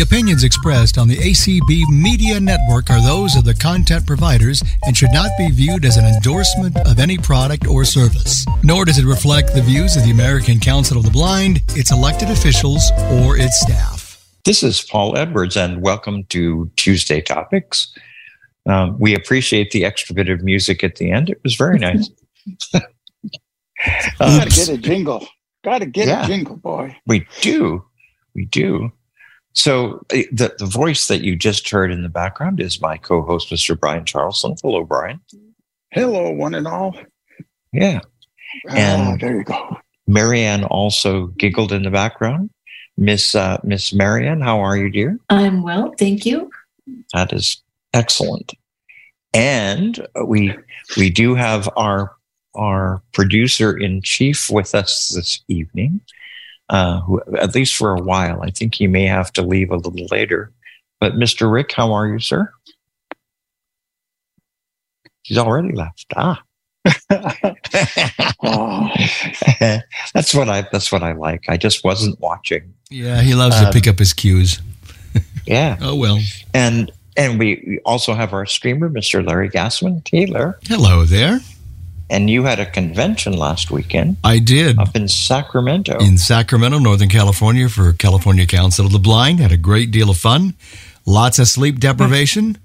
The opinions expressed on the ACB Media Network are those of the content providers and should not be viewed as an endorsement of any product or service. Nor does it reflect the views of the American Council of the Blind, its elected officials, or its staff. This is Paul Edwards, and welcome to Tuesday Topics. Um, we appreciate the extra bit of music at the end. It was very nice. Gotta get a jingle. Gotta get Yeah. a jingle, boy. We do. We do. So uh, the, the voice that you just heard in the background is my co-host, Mr. Brian Charlson. Hello, Brian. Hello, one and all. Yeah. Ah, And- there you go. Marianne also giggled in the background. Miss uh, Miss Marianne, how are you, dear? I'm well, thank you. That is excellent. And we we do have our our producer in chief with us this evening, uh, who at least for a while. I think he may have to leave a little later. But Mr. Rick, how are you, sir? He's already left. Ah. Oh, that's what I that's what I like. I just wasn't watching. Yeah, he loves to Um, pick up his cues. Yeah. Oh, well. And and we we also have our streamer, Mr. Larry Gassman. Taylor. Hello there. And you had a convention last weekend I did. up in Sacramento. in Sacramento, Northern California, for California Council of the Blind. Had a great deal of fun, lots of sleep deprivation,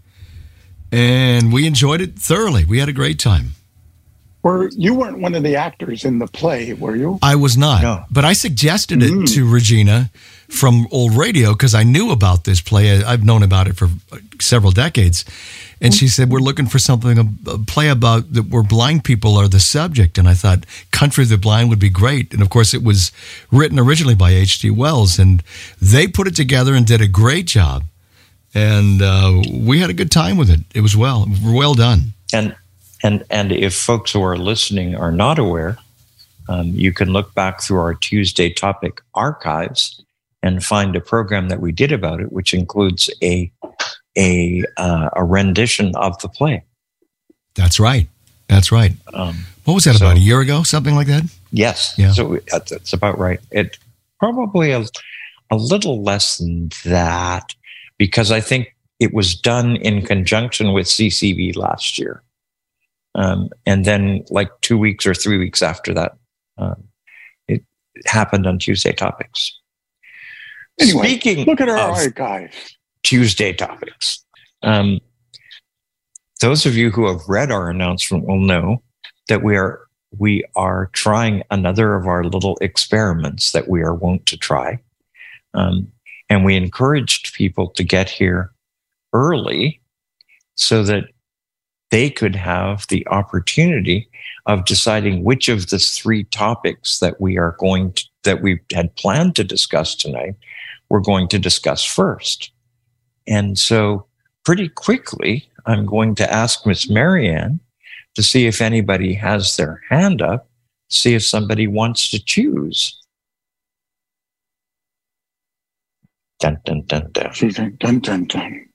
and we enjoyed it thoroughly. We had a great time. were you weren't one of the actors in the play, were you? I was not, No. but I suggested it mm. to Regina from old radio because I knew about this play. I've known about it for several decades. And she said, We're looking for something, a, play about that where blind people are the subject. And I thought, Country of the Blind would be great. And of course, it was written originally by H.G. Wells. And they put it together and did a great job. And uh, we had a good time with it. It was well, well done. and and and if folks who are listening are not aware, um, you can look back through our Tuesday topic archives and find a program that we did about it, which includes a a uh, a rendition of the play. That's right. That's right. Um, What was that, So- about a year ago? Something like that? Yes. Yeah. So we- that's, that's about right. It probably a, a little less than that because I think it was done in conjunction with CCB last year. Um, and then, like two weeks or three weeks after that, um, it happened on Tuesday Topics. Anyway, Speaking Look at our of archive. Tuesday topics. Um, those of you who have read our announcement will know that we are we are trying another of our little experiments that we are wont to try, um, and we encouraged people to get here early so that they could have the opportunity of deciding which of the three topics that we are going to, that we had planned to discuss tonight we're going to discuss first. And so, pretty quickly, I'm going to ask Miss Marianne to see if anybody has their hand up, see if somebody wants to choose. Dun, dun, dun, dun. She's like, dun, dun, dun.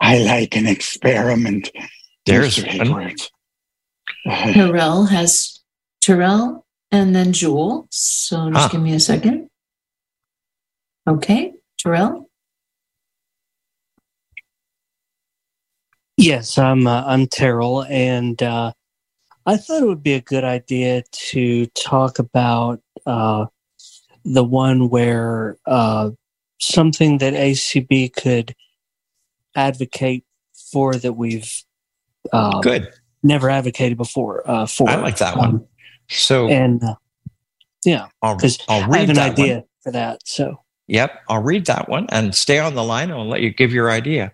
I like an experiment. There's Mr. one. Edwards. Terrell has Terrell and then Jewel. So just Ah. give me a second. Okay, Terrell. Yes, I'm uh, I'm Terrell, and uh, I thought it would be a good idea to talk about uh, the one where uh, something that ACB could advocate for that we've uh, Good. never advocated before. Uh, for I like that one. Um, So and uh, yeah, I'll, 'cause I'll read have an idea one. for that. So Yep, I'll read that one and stay on the line. And I'll let you give your idea.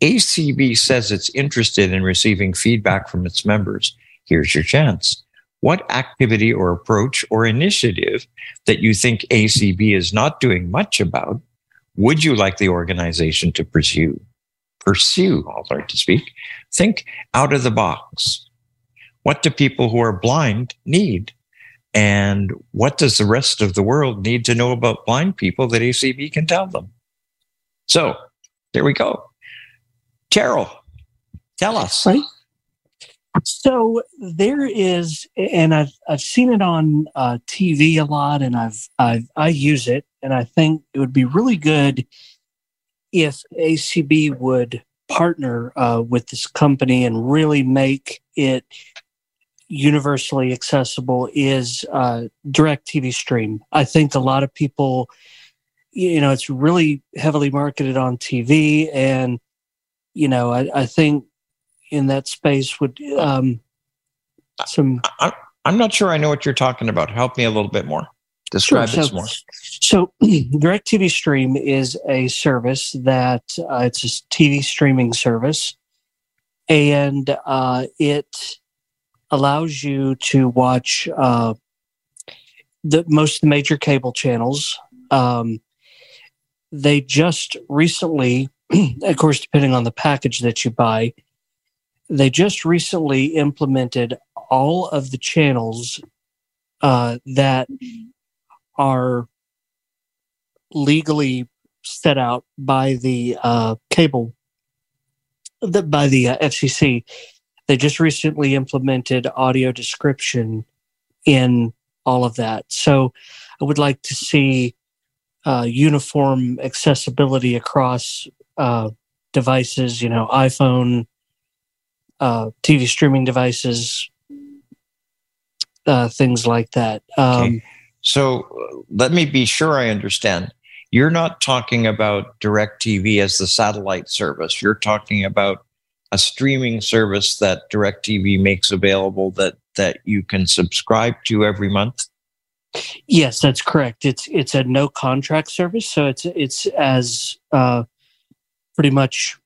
ACB says it's interested in receiving feedback from its members. Here's your chance. What activity or approach or initiative that you think ACB is not doing much about would you like the organization to pursue? Pursue, I'll learn to speak. Think out of the box. What do people who are blind need? And what does the rest of the world need to know about blind people that ACB can tell them? So there we go. Terrell, tell us. Right. So there is, and I've I've seen it on uh, TV a lot, and I've I've I use it, and I think it would be really good if ACB would partner uh, with this company and really make it universally accessible is uh, DirecTV stream. I think a lot of people, you know, it's really heavily marketed on TV. And, you know, I, I think in that space would um, some. I, I'm not sure I know what you're talking about. Help me a little bit more. Describe Sure, this so- more. So, DirecTV Stream is a service that uh, it's a TV streaming service, and uh, it allows you to watch uh, the most of the major cable channels. Um, they just recently, of course, depending on the package that you buy, they just recently implemented all of the channels uh, that are legally set out by the uh, cable, the, by the uh, FCC. They just recently implemented audio description in all of that. So I would like to see uh, uniform accessibility across uh, devices, you know, iPhone, uh, TV streaming devices, uh, things like that. Um, Okay. So uh, let me be sure I understand. You're not talking about DirecTV as the satellite service. You're talking about a streaming service that DirecTV makes available that that you can subscribe to every month. Yes, that's correct. It's it's a no contract service, so it's it's as uh, pretty much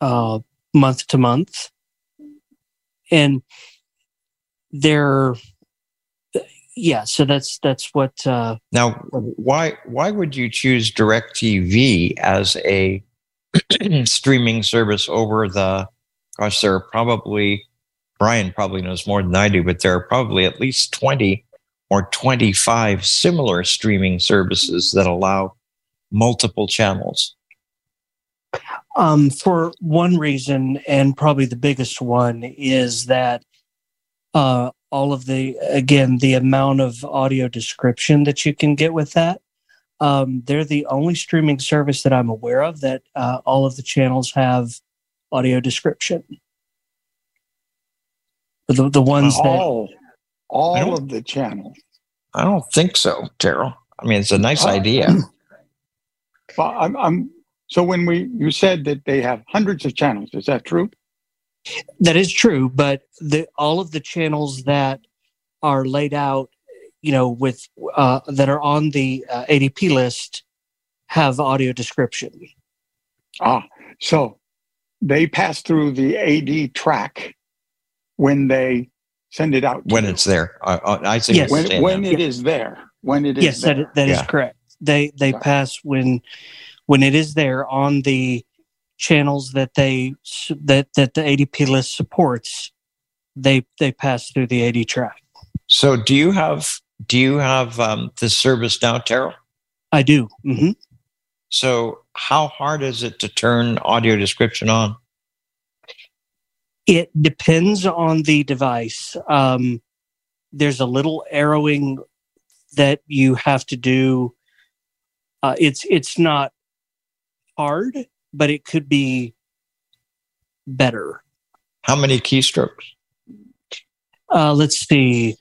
uh, month to month, and they're yeah. So that's that's what uh, Now, why why would you choose DirecTV as a streaming service over the? Gosh, there are probably Brian probably knows more than I do, but there are probably at least twenty or twenty five similar streaming services that allow multiple channels. Um, for one reason, and probably the biggest one is that uh, all of the again the amount of audio description that you can get with that. Um, they're the only streaming service that I'm aware of that uh, all of the channels have audio description. The, the ones that all I all of the channels. I don't think so, Terrell. I mean, it's a nice Uh, idea. Well, I'm, I'm so when we you said that they have hundreds of channels. Is that true? That is true, but the all of the channels that are laid out, you know, with uh, that are on the uh, ADP list have audio description. Ah, so they pass through the AD track when they send it out. when you. it's there, I, I I think Yes. when understand when that. it is there. When it is yes, that there. that is Yeah. correct. They they Right. pass when when it is there on the channels that they that that the ADP list supports. They they pass through the AD track. So, do you have do you have um, this service now, Terrell? I do. hmm So, how hard is it to turn audio description on? It depends on the device. Um, there's a little arrowing that you have to do. Uh, it's it's not hard, but it could be better. How many keystrokes? Uh, let's see.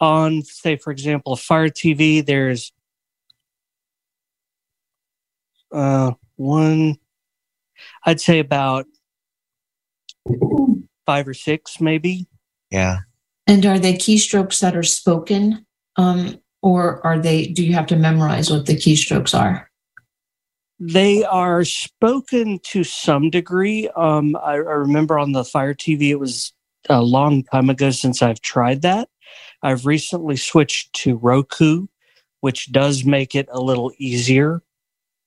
On say, for example, Fire TV, there's uh, one. I'd say about five or six, maybe. Yeah. And are they keystrokes that are spoken? Um, or are they, do you have to memorize what the keystrokes are? They are spoken to some degree. Um, I, I remember on the Fire TV, it was a long time ago since I've tried that. I've recently switched to Roku, which does make it a little easier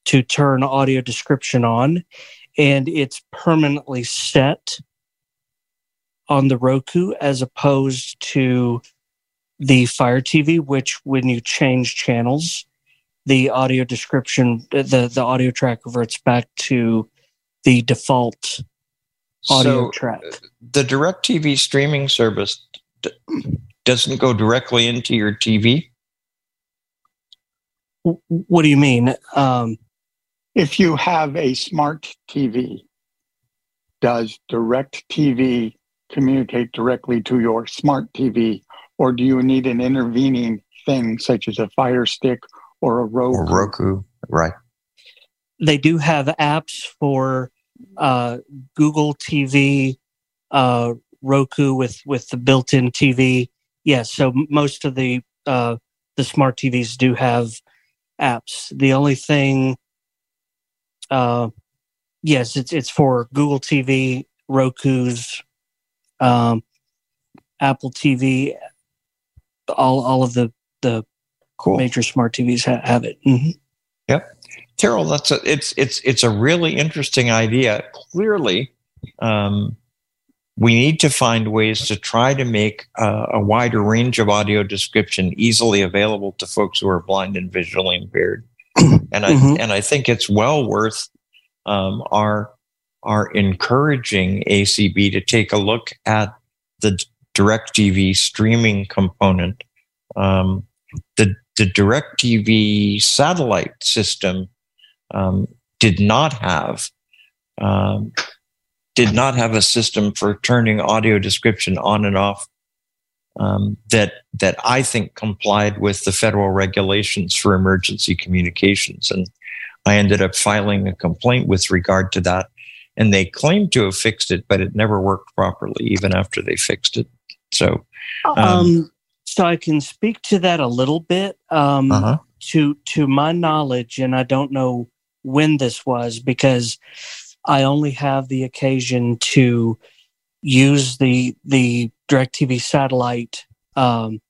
to turn audio description on, and it's permanently set on the Roku as opposed to the Fire TV, which when you change channels, the audio description, the the audio track reverts back to the default audio So, track. the DirecTV streaming service d- doesn't go directly into your TV. What do you mean? Um, if you have a smart TV, does DirecTV communicate directly to your smart TV, or do you need an intervening thing such as a Fire Stick or a Roku? Or Roku, right? They do have apps for uh, Google TV, uh, Roku with with the built-in TV. Yes, so most of the uh, the smart TVs do have apps. The only thing, uh, yes, it's it's for Google TV, Roku's, um, Apple TV. All all of the the Cool. major smart TVs ha- have it. Mhm. Terrell, that's a, it's it's it's a really interesting idea. Clearly, um, we need to find ways to try to make uh, a wider range of audio description easily available to folks who are blind and visually impaired. And I Mhm. and I think it's well worth um, our our encouraging ACB to take a look at the DirecTV streaming component. Um, the the DirecTV satellite system um, did not have um, did not have a system for turning audio description on and off um, that that I think complied with the federal regulations for emergency communications, and I ended up filing a complaint with regard to that. And they claimed to have fixed it, but it never worked properly, even after they fixed it. So, Um, so I can speak to that a little bit. Um, uh-huh. to to my knowledge, and I don't know when this was because I only have the occasion to use the the DirecTV satellite um,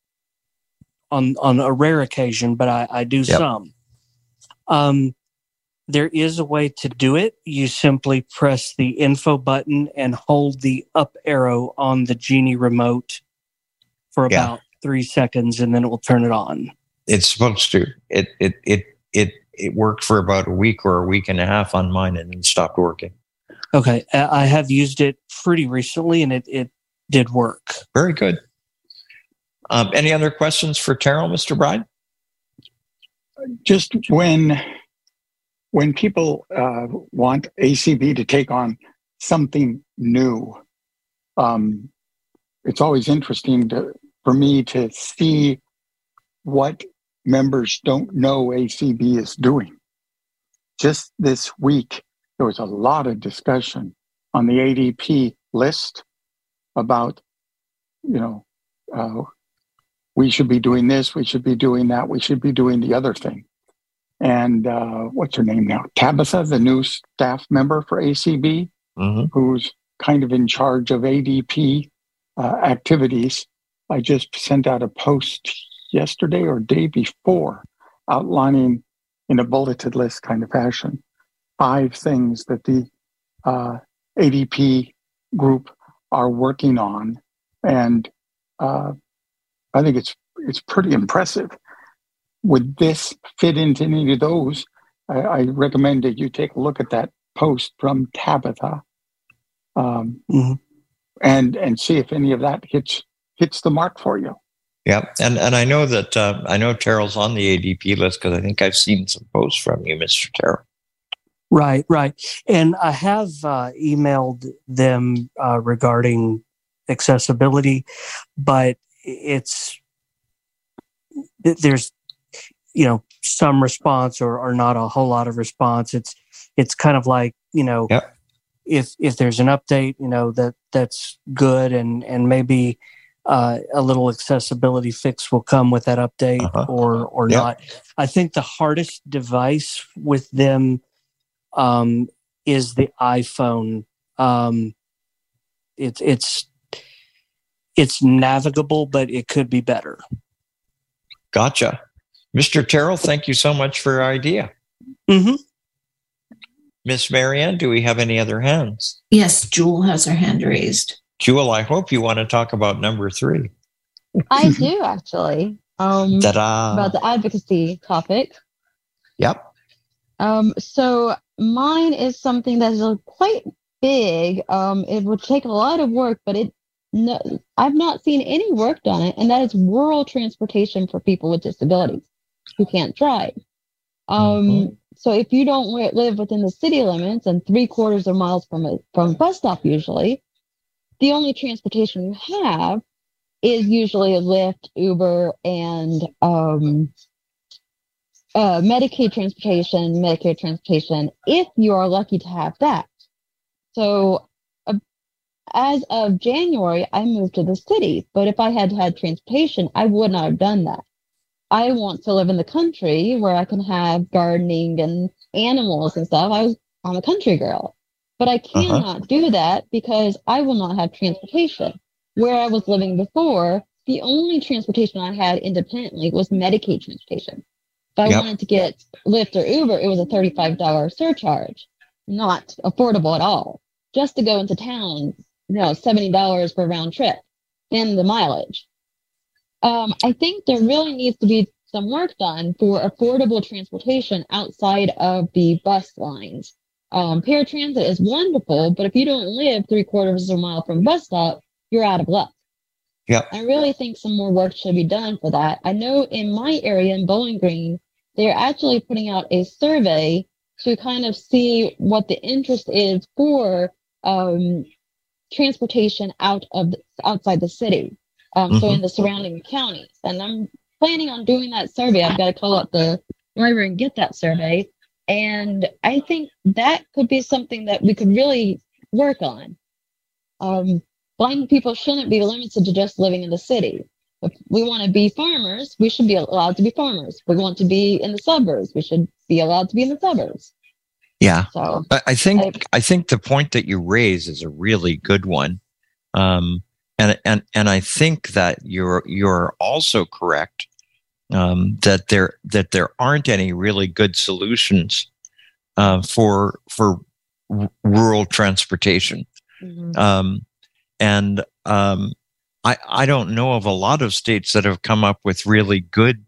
on on a rare occasion, but I, I do Yep. some. Um, there is a way to do it. You simply press the info button and hold the up arrow on the Genie remote for Yeah. about three seconds, and then it will turn it on. it's supposed to. It it it it it worked for about a week or a week and a half on mine, and then stopped working. Okay, I I have used it pretty recently, and it it did work. Very good. Um, any other questions for Terrell, Mr. Brian? just when when people uh, want ACB to take on something new, um, it's always interesting to, for me to see what members don't know ACB is doing. Just this week, there was a lot of discussion on the ADP list about, you know, uh, we should be doing this, we should be doing that, we should be doing the other thing. And uh, what's her name now? Tabitha, the new staff member for ACB, Mm-hmm. who's kind of in charge of ADP uh, activities. I just sent out a post yesterday or day before outlining in a bulleted list kind of fashion five things that the uh, ADP group are working on. And uh, I think it's it's pretty impressive. Would this fit into any of those? I, I recommend that you take a look at that post from Tabitha, um, Mhm. and and see if any of that hits hits the mark for you. Yeah, and and I know that uh, I know Terrell's on the ADP list because I think I've seen some posts from you, Mr. Terrell. Right, right. And I have uh, emailed them uh, regarding accessibility, but it's there's you know some response or, or not a whole lot of response. It's it's kind of like you know Yep. if if there's an update, you know that that's good, and and maybe uh, a little accessibility fix will come with that update Uh-huh. or or Yep. not. I think the hardest device with them um, is the iPhone. Um, it's it's it's navigable, but it could be better. Gotcha, Mr. Terrell. Thank you so much for your idea, Mm-hmm. Miss Marianne. Do we have any other hands? Yes, Jewel has her hand raised. Jewel, I hope you want to talk about number three. I do actually. Um, Ta-da! about the advocacy topic. Yep. Um, so mine is something that is quite big. Um, it would take a lot of work, but it no, I've not seen any work done it, and that is rural transportation for people with disabilities who can't drive. Um, Mhm. so if you don't live within the city limits and three quarters of miles from a from a bus stop, usually, the only transportation you have is usually a Lyft, Uber, and um, uh, Medicaid transportation, Medicare transportation, if you are lucky to have that. So, uh, as of January, I moved to the city, but if I had had transportation, I would not have done that. I want to live in the country where I can have gardening and animals and stuff. I was, I'm a country girl, but I cannot do that because I will not have transportation. Where I was living before, the only transportation I had independently was Medicaid transportation. If I Yep. wanted to get Lyft or Uber, it was a $35 surcharge, not affordable at all. Just to go into town, you know, $70 per round trip, then the mileage. Um, I think there really needs to be some work done for affordable transportation outside of the bus lines. Um, paratransit is wonderful, but if you don't live three quarters of a mile from a bus stop, you're out of luck. Yep. I really think some more work should be done for that. I know in my area in Bowling Green, they're actually putting out a survey to kind of see what the interest is for um, transportation out of the, outside the city, um, so Mhm. in the surrounding counties. And I'm planning on doing that survey. I've got to call up the library and get that survey. And I think that could be something that we could really work on. Um, blind people shouldn't be limited to just living in the city. If we want to be farmers, we should be allowed to be farmers. We want to be in the suburbs, we should be allowed to be in the suburbs. Yeah. So I I think I think the point that you raise is a really good one, um, and and and I think that you're you're also correct um, that there that there aren't any really good solutions uh, for for r- rural transportation, um, and um, I I don't know of a lot of states that have come up with really good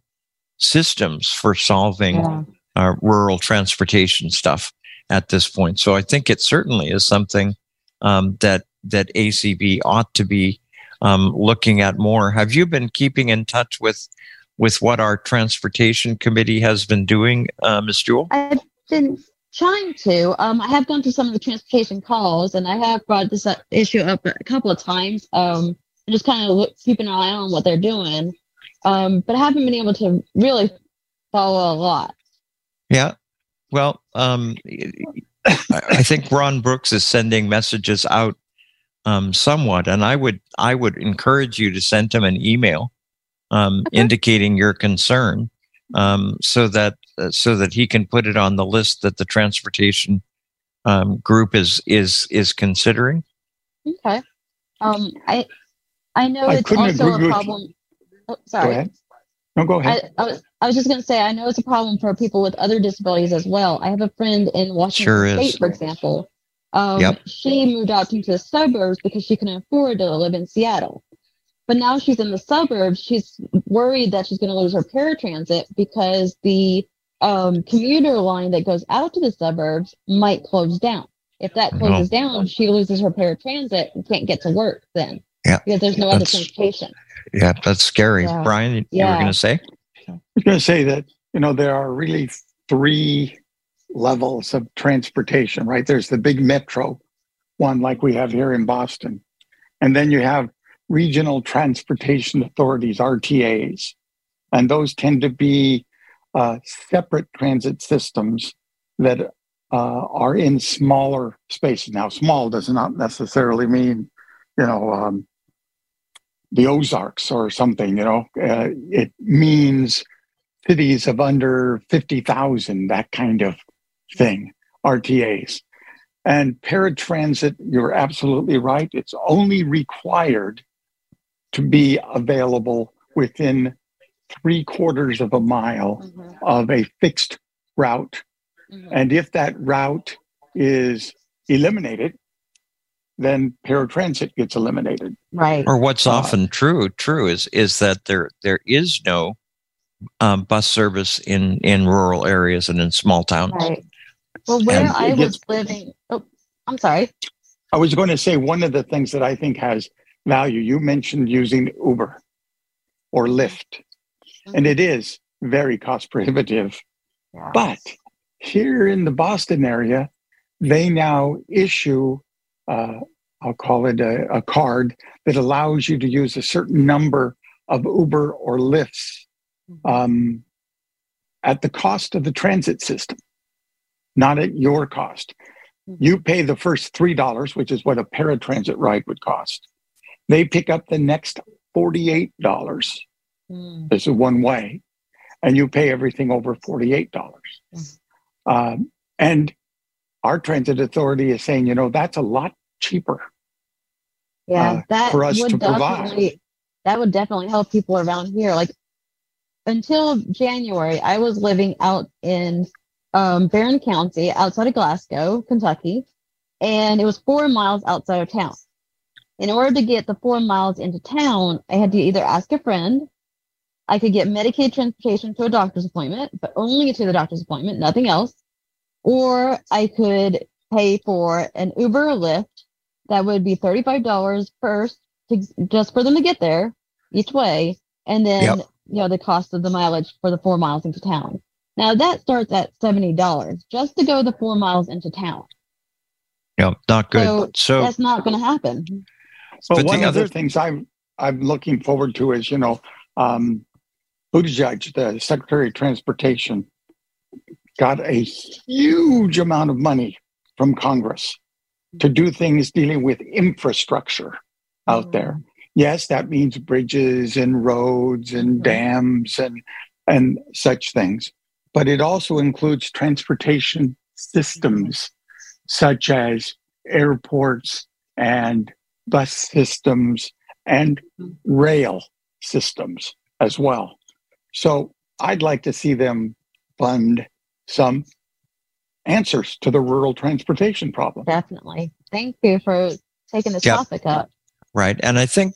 systems for solving yeah. uh, rural transportation stuff at this point. So I think it certainly is something um, that that ACB ought to be um, looking at more. Have you been keeping in touch with with what our transportation committee has been doing, uh, Ms. Jewel? I've been trying to. Um, I have gone to some of the transportation calls, and I have brought this up, issue up a couple of times. Um, and just kind of look, keep an eye on what they're doing. Um, but I haven't been able to really follow a lot. Yeah. Well, um, I I think Ron Brooks is sending messages out um, somewhat, and I would I would encourage you to send him an email um, Okay. indicating your concern, um, so that uh, so that he can put it on the list that the transportation um, group is is is considering. Okay. Um, I I know I it's also a problem. Oh, Go sorry. ahead. No, go ahead. I, I was I was just gonna say I know it's a problem for people with other disabilities as well. I have a friend in Washington Sure is. State, for example. Um, Yep. She moved out into the suburbs because she couldn't afford to live in Seattle. But now she's in the suburbs. She's worried that she's going to lose her paratransit because the um, commuter line that goes out to the suburbs might close down. If that closes down, she loses her paratransit and can't get to work then. Yeah, Because there's no other transportation. Yeah, that's scary. Yeah. Brian, you were going to say? I was going to say that, you know, there are really three levels of transportation, right? There's the big metro one, like we have here in Boston. And then you have regional transportation authorities, RTAs. And those tend to be uh, separate transit systems that uh, are in smaller spaces. Now, small does not necessarily mean, you know, um, the Ozarks or something, you know, uh, it means cities of under 50,000, that kind of thing, RTAs. And paratransit, you're absolutely right. It's only required to be available within three quarters of a mile of a fixed route. And if that route is eliminated, then paratransit gets eliminated. Right. Or what's Uh, often true true is is that there there is no um, bus service in in rural areas and in small towns. Right. Well, where And I was gets- living, oh, I'm sorry. I was going to say one of the things that I think has value, you mentioned using Uber or Lyft, and it is very cost prohibitive. Yeah. But here in the Boston area, they now issue, uh, I'll call it a, a, card that allows you to use a certain number of Uber or Lyfts mm-hmm. um, at the cost of the transit system, not at your cost. Mm-hmm. You pay the first $3, which is what a paratransit ride would cost. They pick up the next $48. Mm. This is one way. And you pay everything over $48. Mm. Um, and our transit authority is saying, you know, that's a lot cheaper. Yeah, uh, that for us to provide. That would definitely help people around here. Like until January, I was living out in um, Barren County, outside of Glasgow, Kentucky, and it was four miles outside of town. In order to get the four miles into town, I had to either ask a friend, I could get Medicaid transportation to a doctor's appointment, but only to the doctor's appointment, nothing else, or I could pay for an Uber or Lyft that would be $35 first to, just for them to get there each way. And then, yep. you know, the cost of the mileage for the four miles into town. Now that starts at $70 just to go the four miles into town. Yeah, not good. So, so that's not going to happen. Well, one of the things I'm I'm looking forward to is you know, um, Buttigieg, the Secretary of Transportation, got a huge amount of money from Congress to do things dealing with infrastructure out there. Mm. Yes, that means bridges and roads and mm-hmm. dams and and such things, but it also includes transportation systems such as airports and bus systems and rail systems as well. So I'd like to see them fund some answers to the rural transportation problem. Definitely. Thank you for taking this yep. topic up. Right. And I think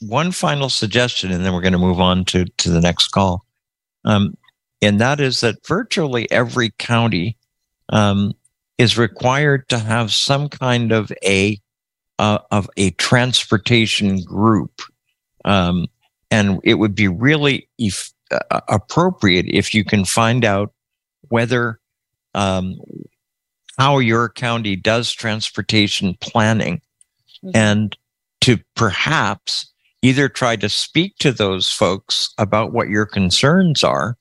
one final suggestion, and then we're going to move on to, to the next call. Um, and that is that virtually every county um, is required to have some kind of a uh, of a transportation group, um, and it would be really if, uh, appropriate if you can find out whether um, how your county does transportation planning, mm-hmm. and to perhaps either try to speak to those folks about what your concerns are,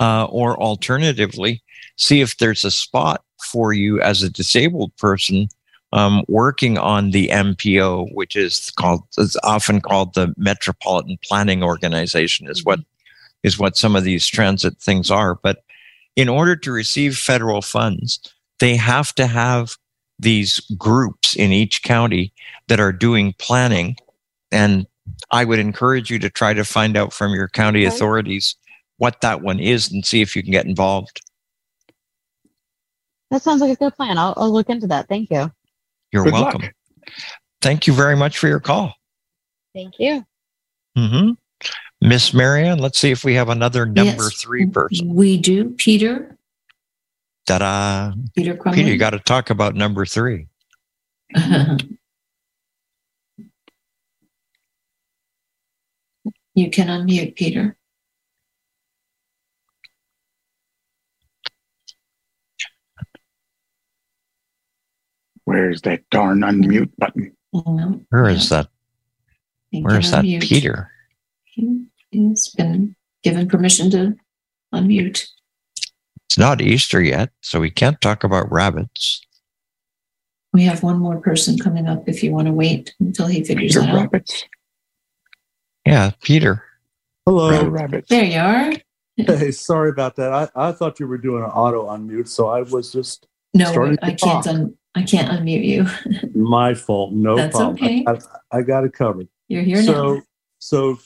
uh, or alternatively, see if there's a spot for you as a disabled person um, working on the MPO, which is called is often called the Metropolitan Planning Organization, is what is what some of these transit things are. But in order to receive federal funds, they have to have these groups in each county that are doing planning. And I would encourage you to try to find out from your county authorities what that one is and see if you can get involved. That sounds like a good plan. I'll, I'll look into that. Thank you. You're good welcome. Luck. Thank you very much for your call. Thank you. Mm-hmm. Miss Marianne, let's see if we have another number yes, three person. We do. Peter. Ta-da. Peter Crumley. Peter, you got to talk about number three. you can unmute, Peter. Where's that darn unmute button? Where is that? Where is that Peter? He's been given permission to unmute. It's not Easter yet, so we can't talk about rabbits. We have one more person coming up if you want to wait until he figures Peter that out. Rabbits. Yeah, Peter. Hello. Rabbits. There you are. Hey, sorry about that. I, I thought you were doing an auto unmute, so I was just no. I can't un, I can't unmute you. My fault. No That's problem. Okay. I, I, I, got it covered. You're here so, now. So,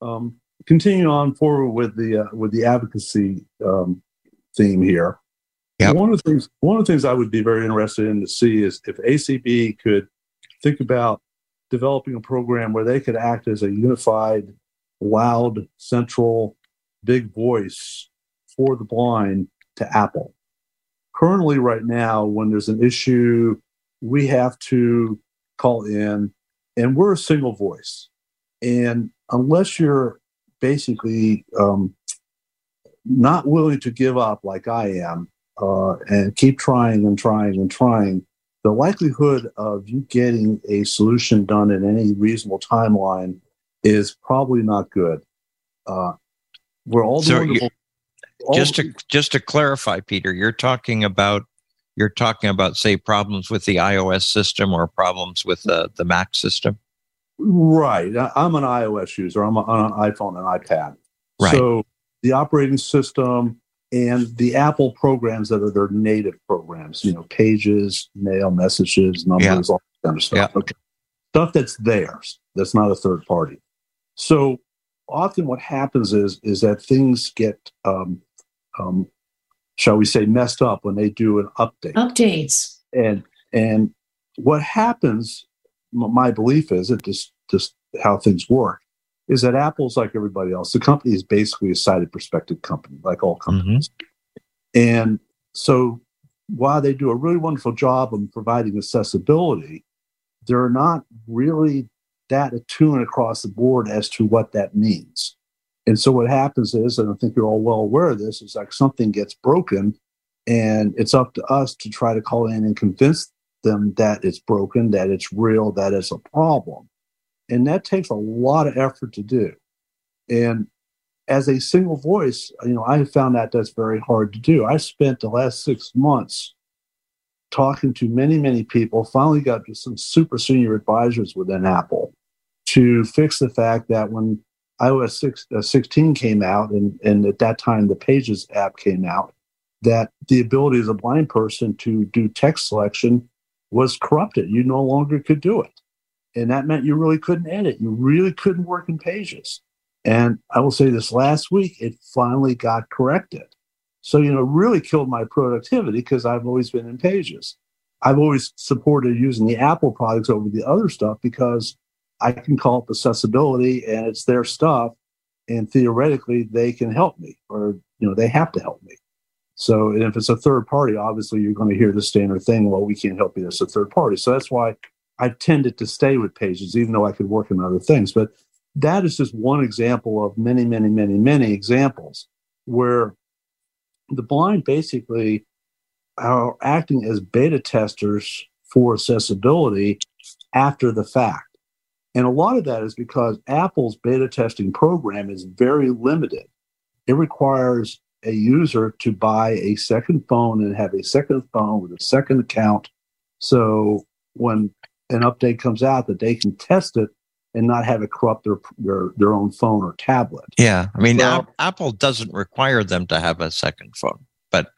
um, continuing on forward with the uh, with the advocacy um, theme here. Yep. One of the things one of the things I would be very interested in to see is if ACB could think about developing a program where they could act as a unified, loud, central, big voice for the blind to Apple currently right now when there's an issue we have to call in and we're a single voice and unless you're basically um, not willing to give up like i am uh, and keep trying and trying and trying, the likelihood of you getting a solution done in any reasonable timeline is probably not good. Uh, we're all So just to just to clarify, Peter, you're talking about you're talking about say problems with the iOS system or problems with the the Mac system. Right. I'm an iOS user. I'm on an iPhone and iPad. Right. So the operating system and the Apple programs that are their native programs, you know, pages, mail, messages, numbers, all that kind of stuff. Okay. Stuff that's theirs. That's not a third party. So often what happens is is that things get um, um, shall we say messed up when they do an update. Updates. and and what happens my belief is that just just how things work is that apple's like everybody else. The company is basically a sighted perspective company like all companies. And so while they do a really wonderful job of providing accessibility they're not really that attuned across the board as to what that means and so what happens is and i think you're all well aware of this is like something gets broken and it's up to us to try to call in and convince them that it's broken, that it's real, that it's a problem. And that takes a lot of effort to do. And as a single voice, you know, I found that that's very hard to do. I spent the last six months talking to many, many people, finally got to some super senior advisors within Apple to fix the fact that when iOS 6, uh, 16 came out, and, and at that time the Pages app came out, that the ability as a blind person to do text selection was corrupted. You no longer could do it. And that meant you really couldn't edit. You really couldn't work in pages. And I will say this last week, it finally got corrected. So, you know, really killed my productivity because I've always been in pages. I've always supported using the Apple products over the other stuff because I can call up accessibility and it's their stuff. And theoretically, they can help me or, you know, they have to help me. So, if it's a third party, obviously you're going to hear the standard thing. Well, we can't help you. It's a third party. So that's why I've tended to stay with pages, even though I could work in other things. But that is just one example of many, many, many, many examples where the blind basically are acting as beta testers for accessibility after the fact. And a lot of that is because Apple's beta testing program is very limited. It requires a user to buy a second phone and have a second phone with a second account. So when an update comes out, that they can test it and not have it corrupt their their, their own phone or tablet. Yeah, I mean, Well- Ap- Apple doesn't require them to have a second phone, but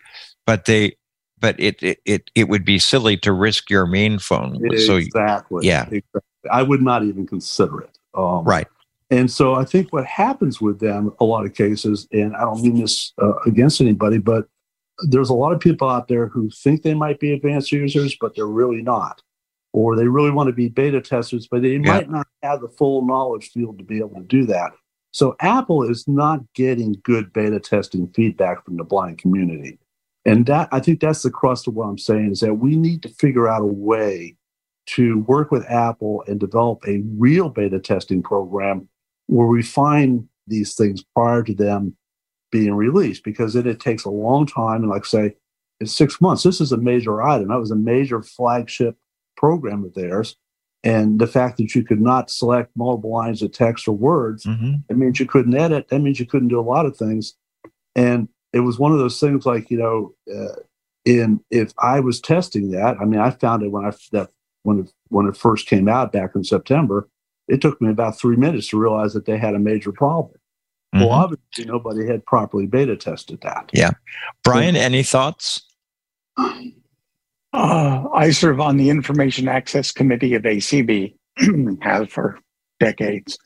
but they but it it it, it would be silly to risk your main phone. So exactly. yeah. Exactly. I would not even consider it. Um, right, And so I think what happens with them, a lot of cases, and I don't mean this uh, against anybody, but there's a lot of people out there who think they might be advanced users, but they're really not. Or they really want to be beta testers, but they might not have the full knowledge field to be able to do that. So Apple is not getting good beta testing feedback from the blind community. And that I think that's the crust of what I'm saying is that we need to figure out a way to work with Apple and develop a real beta testing program where we find these things prior to them being released because then it takes a long time. And like say, it's six months. This is a major item. That was a major flagship program of theirs. And the fact that you could not select multiple lines of text or words, hmm that means you couldn't edit. That means you couldn't do a lot of things. And it was one of those things like, you know, uh, in if I was testing that, I mean, I found it when I that when it, when it first came out back in September, it took me about three minutes to realize that they had a major problem. Well, Mhm. obviously, nobody had properly beta tested that. Yeah. Brian, any thoughts? Uh, I serve on the Information Access Committee of ACB, have for decades.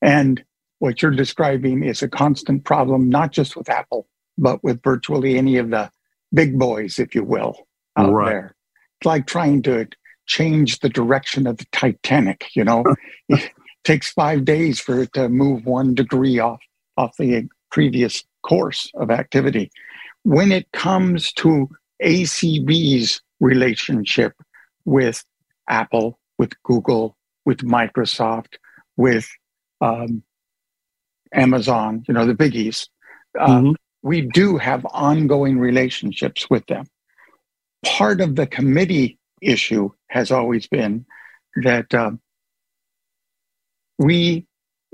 And what you're describing is a constant problem, not just with Apple, but with virtually any of the big boys, if you will, out Right. there. It's like trying to change the direction of the Titanic, you know? it takes five days for it to move one degree off, off the previous course of activity. When it comes to ACB's relationship with Apple, with Google, with Microsoft, with um, Amazon, you know, the biggies. Uh, Mhm. we do have ongoing relationships with them. Part of the committee issue has always been that uh, we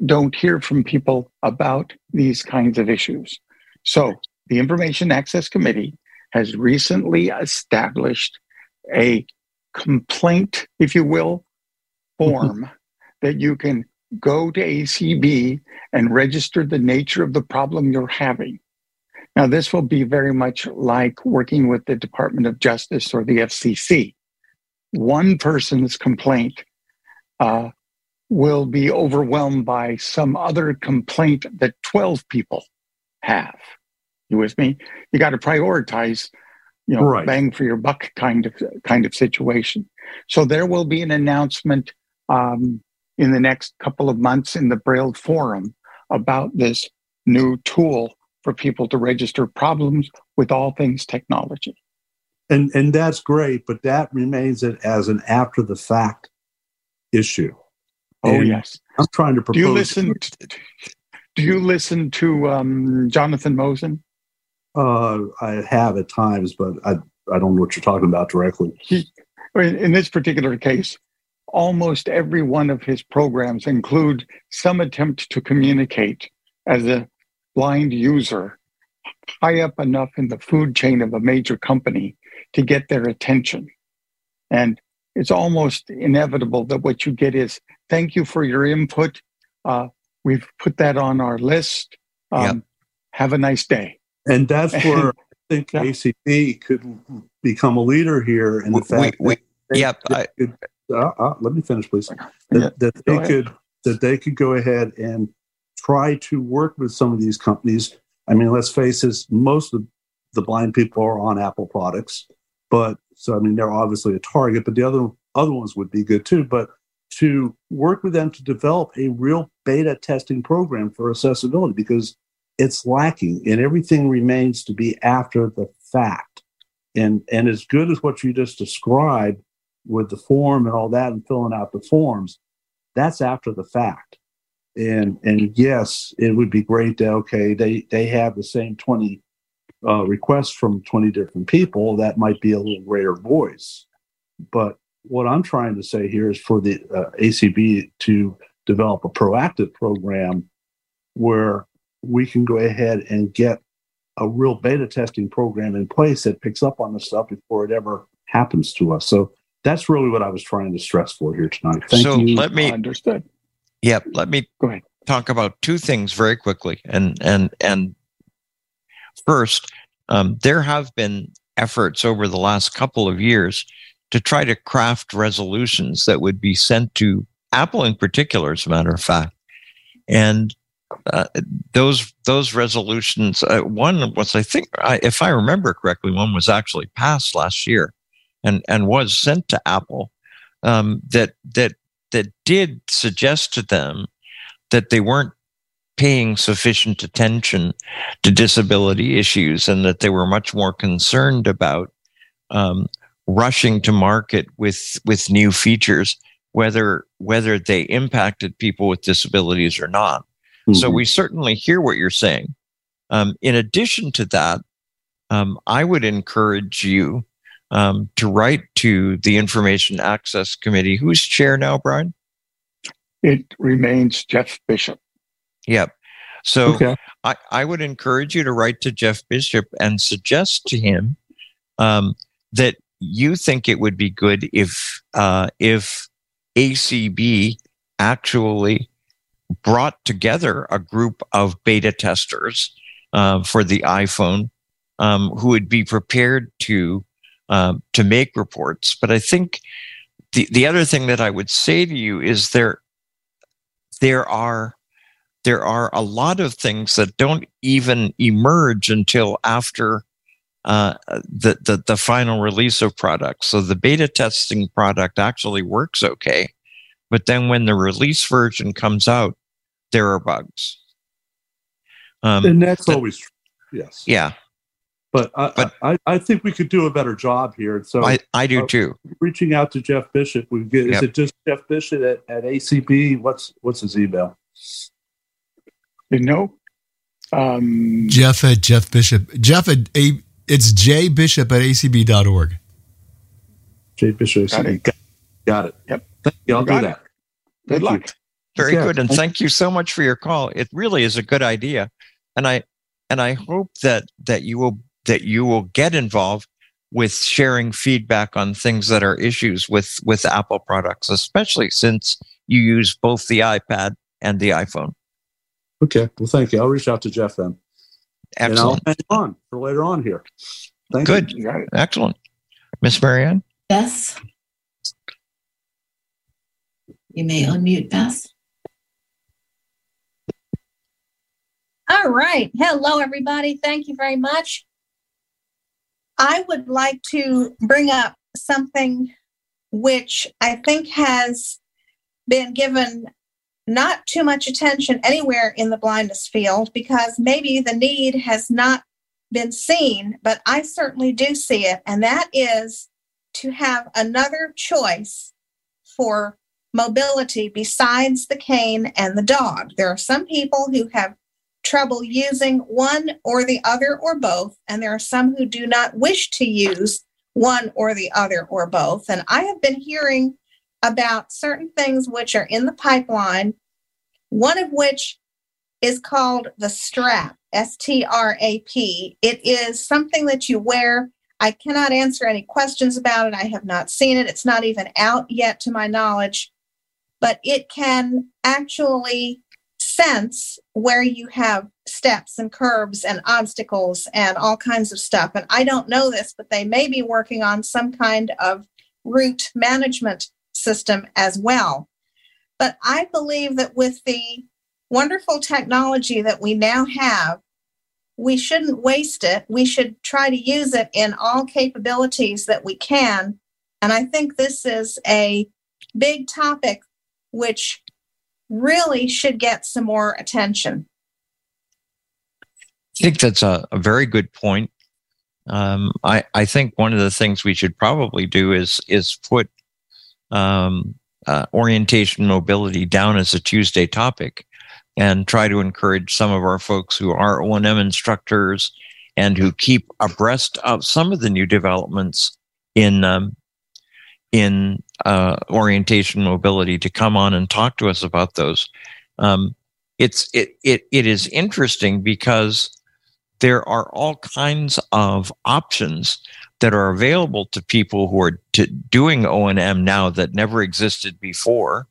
don't hear from people about these kinds of issues. So, the Information Access Committee has recently established a complaint, if you will, form that you can go to ACB and register the nature of the problem you're having. Now, this will be very much like working with the Department of Justice or the FCC. One person's complaint uh, will be overwhelmed by some other complaint that 12 people have. You with me? You got to prioritize, you know, right. bang for your buck kind of kind of situation. So there will be an announcement um, in the next couple of months in the Braille Forum about this new tool for people to register problems with all things technology. And and that's great, but that remains it as an after the fact issue. Oh and yes, I'm trying to propose. Do you listen? To, do you listen to um, Jonathan Mosen? Uh, I have at times, but I I don't know what you're talking about directly. He, in this particular case, almost every one of his programs include some attempt to communicate as a blind user high up enough in the food chain of a major company to get their attention. And it's almost inevitable that what you get is thank you for your input. Uh, we've put that on our list. Um, yep. Have a nice day. And that's where I think yeah. ACB could become a leader here in the fact we, we, yep, I, could, uh, uh, let me finish, please. That, yeah, that they ahead. could that they could go ahead and try to work with some of these companies. I mean, let's face it, most of the blind people are on Apple products, but so I mean they're obviously a target, but the other other ones would be good too. But to work with them to develop a real beta testing program for accessibility because it's lacking and everything remains to be after the fact. And and as good as what you just described with the form and all that and filling out the forms, that's after the fact. And and yes, it would be great to okay, they they have the same 20 uh, requests from 20 different people, that might be a little greater voice. But what I'm trying to say here is for the uh, ACB to develop a proactive program where we can go ahead and get a real beta testing program in place that picks up on the stuff before it ever happens to us. So that's really what I was trying to stress for here tonight. Thank so you. let me understood. Yep. Let me go ahead. Talk about two things very quickly, and and and first, um, there have been efforts over the last couple of years to try to craft resolutions that would be sent to Apple in particular, as a matter of fact. And uh, those those resolutions, uh, one was, I think, I, if I remember correctly, one was actually passed last year, and and was sent to Apple. Um, that that that did suggest to them that they weren't paying sufficient attention to disability issues and that they were much more concerned about um, rushing to market with with new features whether whether they impacted people with disabilities or not. Mm-hmm. so we certainly hear what you're saying. Um, in addition to that um, i would encourage you um, to write to the information access committee. Who's chair now brian? It remains jeff bishop Yep. So okay. I, I would encourage you to write to Jeff Bishop and suggest to him um, that you think it would be good if uh, if ACB actually brought together a group of beta testers uh, for the iPhone um, who would be prepared to um, to make reports. But I think the the other thing that I would say to you is there there are there are a lot of things that don't even emerge until after uh, the, the, the final release of products. So the beta testing product actually works okay, but then when the release version comes out, there are bugs. Um, and that's but, always yes, yeah. But, I, but I, I, think we could do a better job here. So I, I do uh, too. Reaching out to Jeff Bishop, we get, yep. is it just Jeff Bishop at, at ACB? What's what's his email? You know? Um, Jeff at Jeff Bishop. Jeff at a, it's jbishop at acb.org. Jay Bishop. Got it. Got, got it. Yep. Thank you. I'll Got do it. that. good Thank you. luck. Very Yeah. good, and thank you so much for your call. It really is a good idea, and I and I hope that that you will that you will get involved with sharing feedback on things that are issues with with Apple products, especially since you use both the iPad and the iPhone. Okay. Well, thank you. I'll reach out to Jeff then. Excellent, And I'll hang on for later on here. Thank good, You got it. excellent, Miss Marianne. Yes. You may unmute Beth. All right. Hello, everybody. Thank you very much. I would like to bring up something which I think has been given not too much attention anywhere in the blindness field because maybe the need has not been seen, but I certainly do see it. And that is to have another choice for mobility besides the cane and the dog. There are some people who have trouble using one or the other or both, and there are some who do not wish to use one or the other or both. And I have been hearing about certain things which are in the pipeline, one of which is called the strap, S T R A P. It is something that you wear. I cannot answer any questions about it. I have not seen it. It's not even out yet, to my knowledge, but it can actually sense where you have steps and curbs and obstacles and all kinds of stuff. And I don't know this, but they may be working on some kind of route management system as well. But I believe that with the wonderful technology that we now have, we shouldn't waste it. We should try to use it in all capabilities that we can. And I think this is a big topic which really should get some more attention. I think that's a, a very good point. Um, I, I think one of the things we should probably do is is put um, uh, orientation mobility down as a Tuesday topic and try to encourage some of our folks who are O&M instructors and who keep abreast of some of the new developments in um, in uh, orientation mobility to come on and talk to us about those. Um, it's it, it it is interesting because there are all kinds of options that are available to people who are to doing O&M now that never existed before.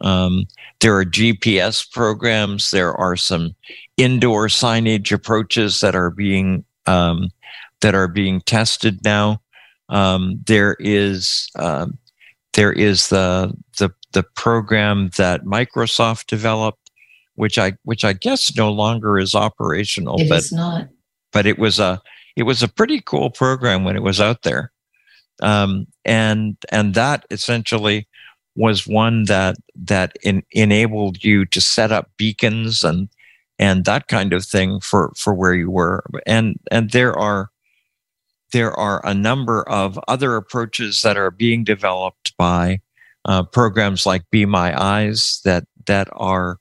Um, there are GPS programs. There are some indoor signage approaches that are being um, that are being tested now. Um, there is um, there is the the the program that Microsoft developed, which I which I guess no longer is operational, It but is not. but it was a it was a pretty cool program when it was out there. Um, and and that essentially was one that that in, enabled you to set up beacons and and that kind of thing for for where you were. And and there are there are a number of other approaches that are being developed by uh, programs like Be My Eyes that that are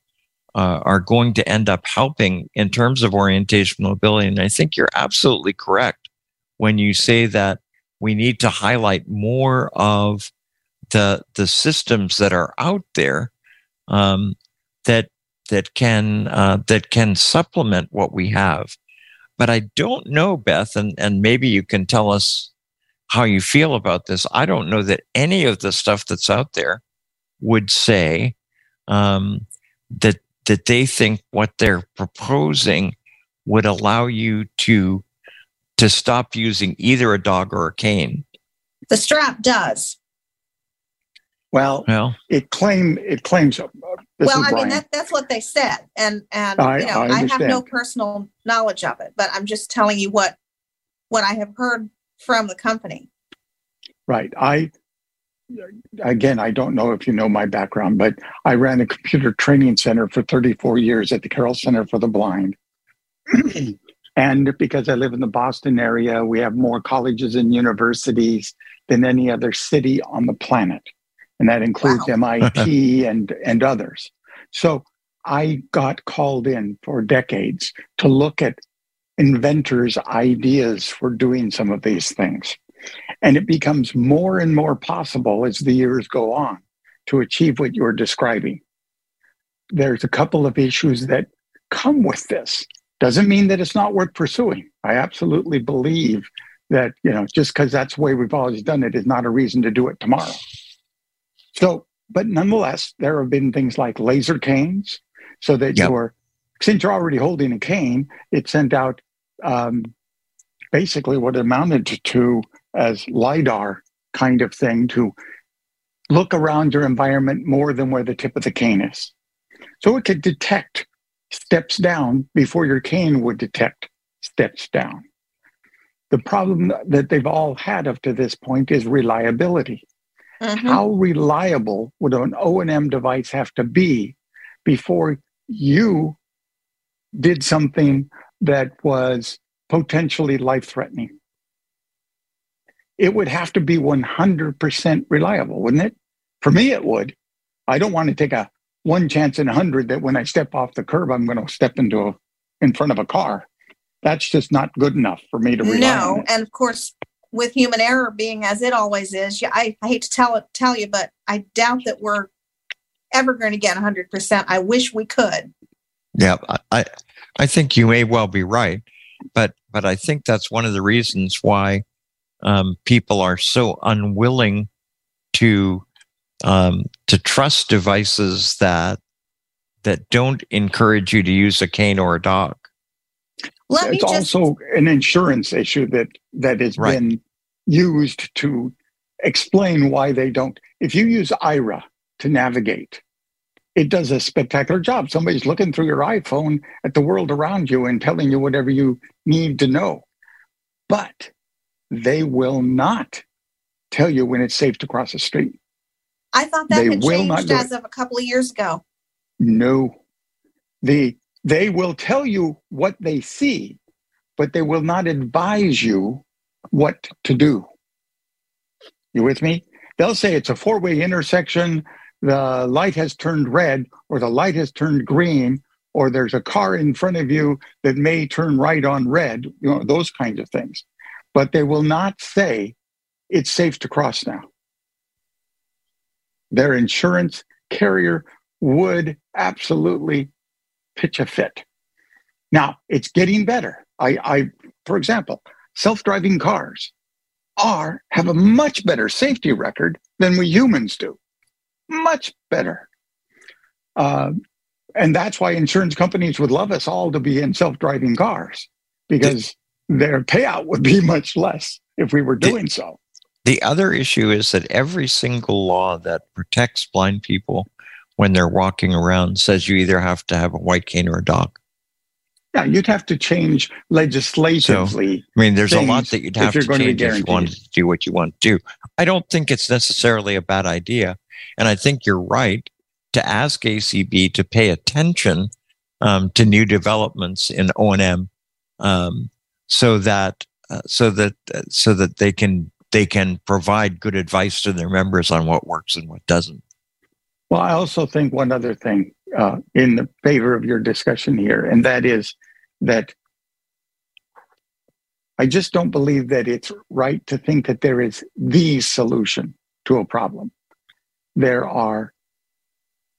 uh, are going to end up helping in terms of orientation mobility. And I think you're absolutely correct when you say that we need to highlight more of the the systems that are out there um, that that can uh, that can supplement what we have. But I don't know, Beth, and, and maybe you can tell us how you feel about this. I don't know that any of the stuff that's out there would say um, that that they think what they're proposing would allow you to to stop using either a dog or a cane. The strap does. Well, Well, it claim it claims. Uh, this well, is I Brian. mean that, that's what they said, and and I- you know I I, have no personal knowledge of it, but I'm just telling you what what I have heard from the company. Right. I, again, I don't know if you know my background, but I ran a computer training center for 34 years at the Carroll Center for the Blind. and because I live in the Boston area, we have more colleges and universities than any other city on the planet. And that includes MIT and, and others. So I got called in for decades to look at inventors' ideas for doing some of these things. And it becomes more and more possible as the years go on to achieve what you're describing. There's a couple of issues that come with this. Doesn't mean that it's not worth pursuing. I absolutely believe that, you know, just because that's the way we've always done it is not a reason to do it tomorrow. So, but nonetheless, there have been things like laser canes so that yep. you're, since you're already holding a cane, it sent out um, basically what amounted to as LIDAR kind of thing to look around your environment more than where the tip of the cane is. So it could detect steps down before your cane would detect steps down. The problem that they've all had up to this point is reliability. Mm-hmm. How reliable would an O&M device have to be before you did something that was potentially life threatening? It would have to be 100% reliable, wouldn't it? For me, it would. I don't want to take a one chance in a hundred that when I step off the curb, I'm going to step into a, in front of a car. That's just not good enough for me to rely no, and of course, with human error being as it always is, yeah, I, I hate to tell it, tell you, but I doubt that we're ever going to get 100%. I wish we could. Yeah, I I think you may well be right, but but I think that's one of the reasons why um, people are so unwilling to um, to trust devices that that don't encourage you to use a cane or a dog. Let it's just... also an insurance issue that that has right. been used to explain why they don't. If you use Aira to navigate, it does a spectacular job. Somebody's looking through your iPhone at the world around you and telling you whatever you need to know. But they will not tell you when it's safe to cross the street. I thought that they had changed as of a couple of years ago. No. The they will tell you what they see, but they will not advise you what to do. You with me? They'll say it's a four-way intersection, the light has turned red or the light has turned green or there's a car in front of you that may turn right on red, you know, those kinds of things. But they will not say it's safe to cross now their insurance carrier would absolutely pitch a fit. Now it's getting better. I, I for example, self-driving cars are have a much better safety record than we humans do. Much better. Uh, and that's why insurance companies would love us all to be in self-driving cars because their payout would be much less if we were doing so. The other issue is that every single law that protects blind people when they're walking around says you either have to have a white cane or a dog. Yeah, you'd have to change legislatively. So, I mean, there's a lot that you'd have to change to if you wanted to do what you want to do. I don't think it's necessarily a bad idea. And I think you're right to ask ACB to pay attention um, to new developments in O&M um, so that uh, so that uh, so that they can they can provide good advice to their members on what works and what doesn't. Well, I also think one other thing uh, in the favor of your discussion here, and that is that I just don't believe that it's right to think that there is the solution to a problem. There are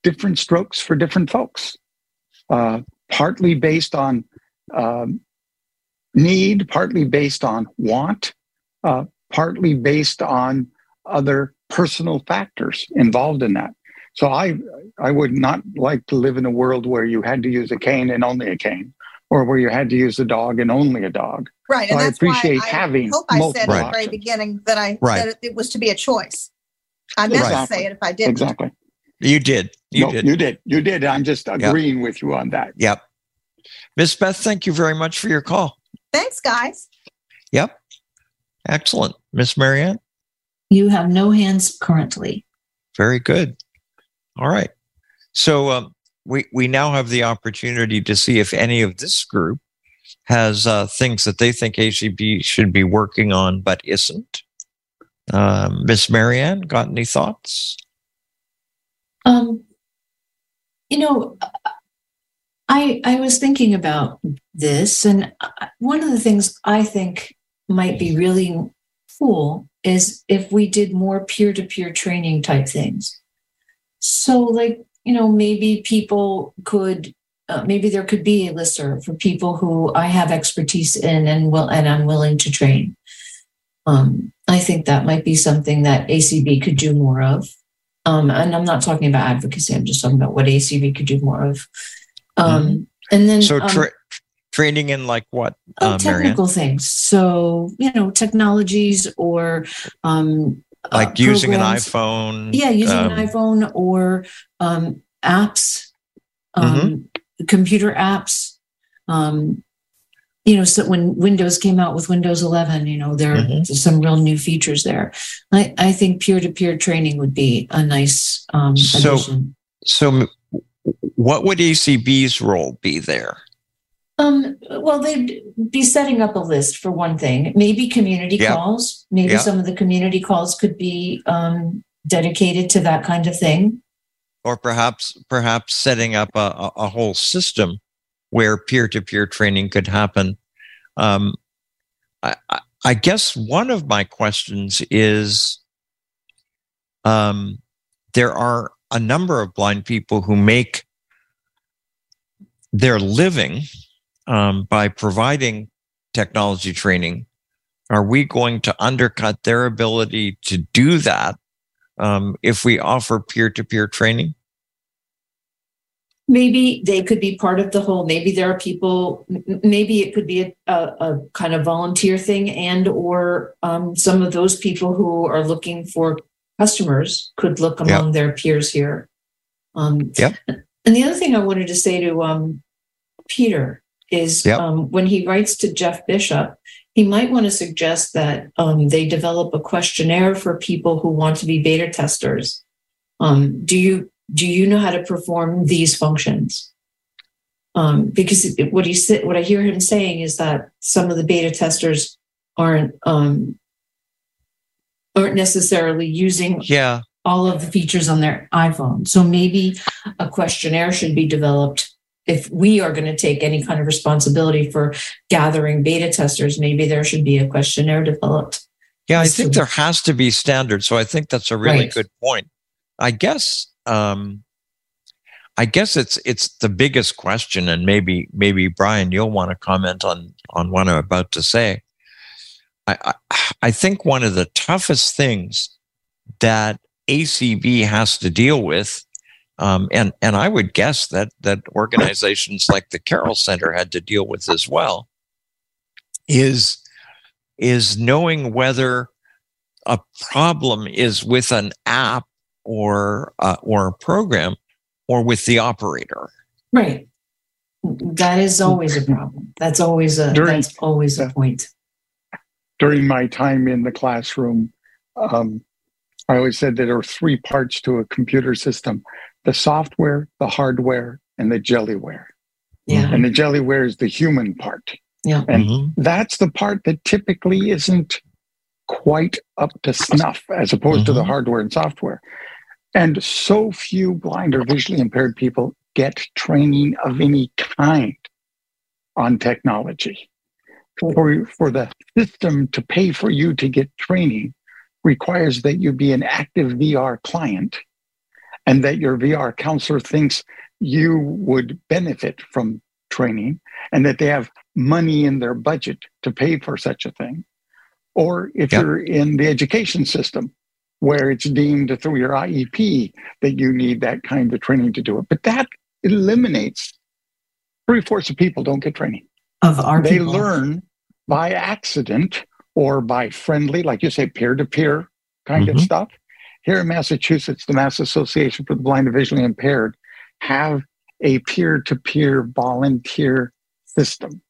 different strokes for different folks, uh, partly based on um, need, partly based on want, uh, partly based on other personal factors involved in that. So I I would not like to live in a world where you had to use a cane and only a cane, or where you had to use a dog and only a dog. Right, so and I appreciate I having. Hope I said at the very beginning that I right. that it was to be a choice. I meant exactly. to say it if I did. Exactly. You did. You no, did. You did. You did. I'm just agreeing yep. with you on that. Yep. Miss Beth, thank you very much for your call. Thanks, guys. Yep. Excellent. Miss Marianne? You have no hands currently. Very good. All right. So um, we, we now have the opportunity to see if any of this group has uh, things that they think ACB should be working on but isn't. Um, Miss Marianne, got any thoughts? Um, you know, I I was thinking about this, and one of the things I think might be really cool is if we did more peer-to-peer training type things. So, like you know, maybe people could. Uh, maybe there could be a listserv for people who I have expertise in and will and I'm willing to train. Um, I think that might be something that ACB could do more of. Um, and I'm not talking about advocacy. I'm just talking about what ACB could do more of. Um, mm-hmm. And then so um, training in like what? Oh, uh, technical things. So you know, technologies or um, uh, like uh, using an iPhone. Yeah, using an um, iPhone or um, apps, mm-hmm. computer apps. Um, you know, so when Windows came out with Windows 11, you know, there mm-hmm. are some real new features there. I, I think peer-to-peer training would be a nice um, so, addition. So, what would ACB's role be there? Um, well, they'd be setting up a list for one thing. Maybe community calls. Maybe some of the community calls could be um, dedicated to that kind of thing. Or perhaps, perhaps setting up a, a whole system where peer-to-peer training could happen. Um, I, I, guess one of my questions is um, there are a number of blind people who make their living um, by providing technology training. Are we going to undercut their ability to do that um, if we offer peer to peer training? maybe they could be part of the whole maybe there are people maybe it could be a, a, a kind of volunteer thing and or um, some of those people who are looking for customers could look among yep. their peers here um, yep. and the other thing i wanted to say to um, peter is yep. um, when he writes to jeff bishop he might want to suggest that um, they develop a questionnaire for people who want to be beta testers um, do you do you know how to perform these functions? Um, because what he what I hear him saying is that some of the beta testers aren't um, aren't necessarily using yeah. all of the features on their iPhone. So maybe a questionnaire should be developed if we are going to take any kind of responsibility for gathering beta testers. Maybe there should be a questionnaire developed. Yeah, I think there has to be standards. So I think that's a really right. good point. I guess um, I guess it's it's the biggest question, and maybe maybe Brian, you'll want to comment on on what I'm about to say. I, I, I think one of the toughest things that ACB has to deal with, um, and and I would guess that that organizations like the Carroll Center had to deal with as well, is is knowing whether a problem is with an app or uh, or a program or with the operator. Right. That is always a problem. That's always a during, that's always a point. During my time in the classroom, um, I always said that there are three parts to a computer system: the software, the hardware, and the jellyware. Yeah. And the jellyware is the human part. Yeah. And mm-hmm. that's the part that typically isn't quite up to snuff as opposed mm-hmm. to the mm-hmm. hardware and software. And so few blind or visually impaired people get training of any kind on technology. For, for the system to pay for you to get training requires that you be an active VR client and that your VR counselor thinks you would benefit from training and that they have money in their budget to pay for such a thing. Or if yep. you're in the education system, where it's deemed through your IEP that you need that kind of training to do it. But that eliminates three fourths of people don't get training. Of our they people. learn by accident or by friendly, like you say, peer to peer kind mm-hmm. of stuff. Here in Massachusetts, the Mass Association for the Blind and Visually Impaired have a peer to peer volunteer system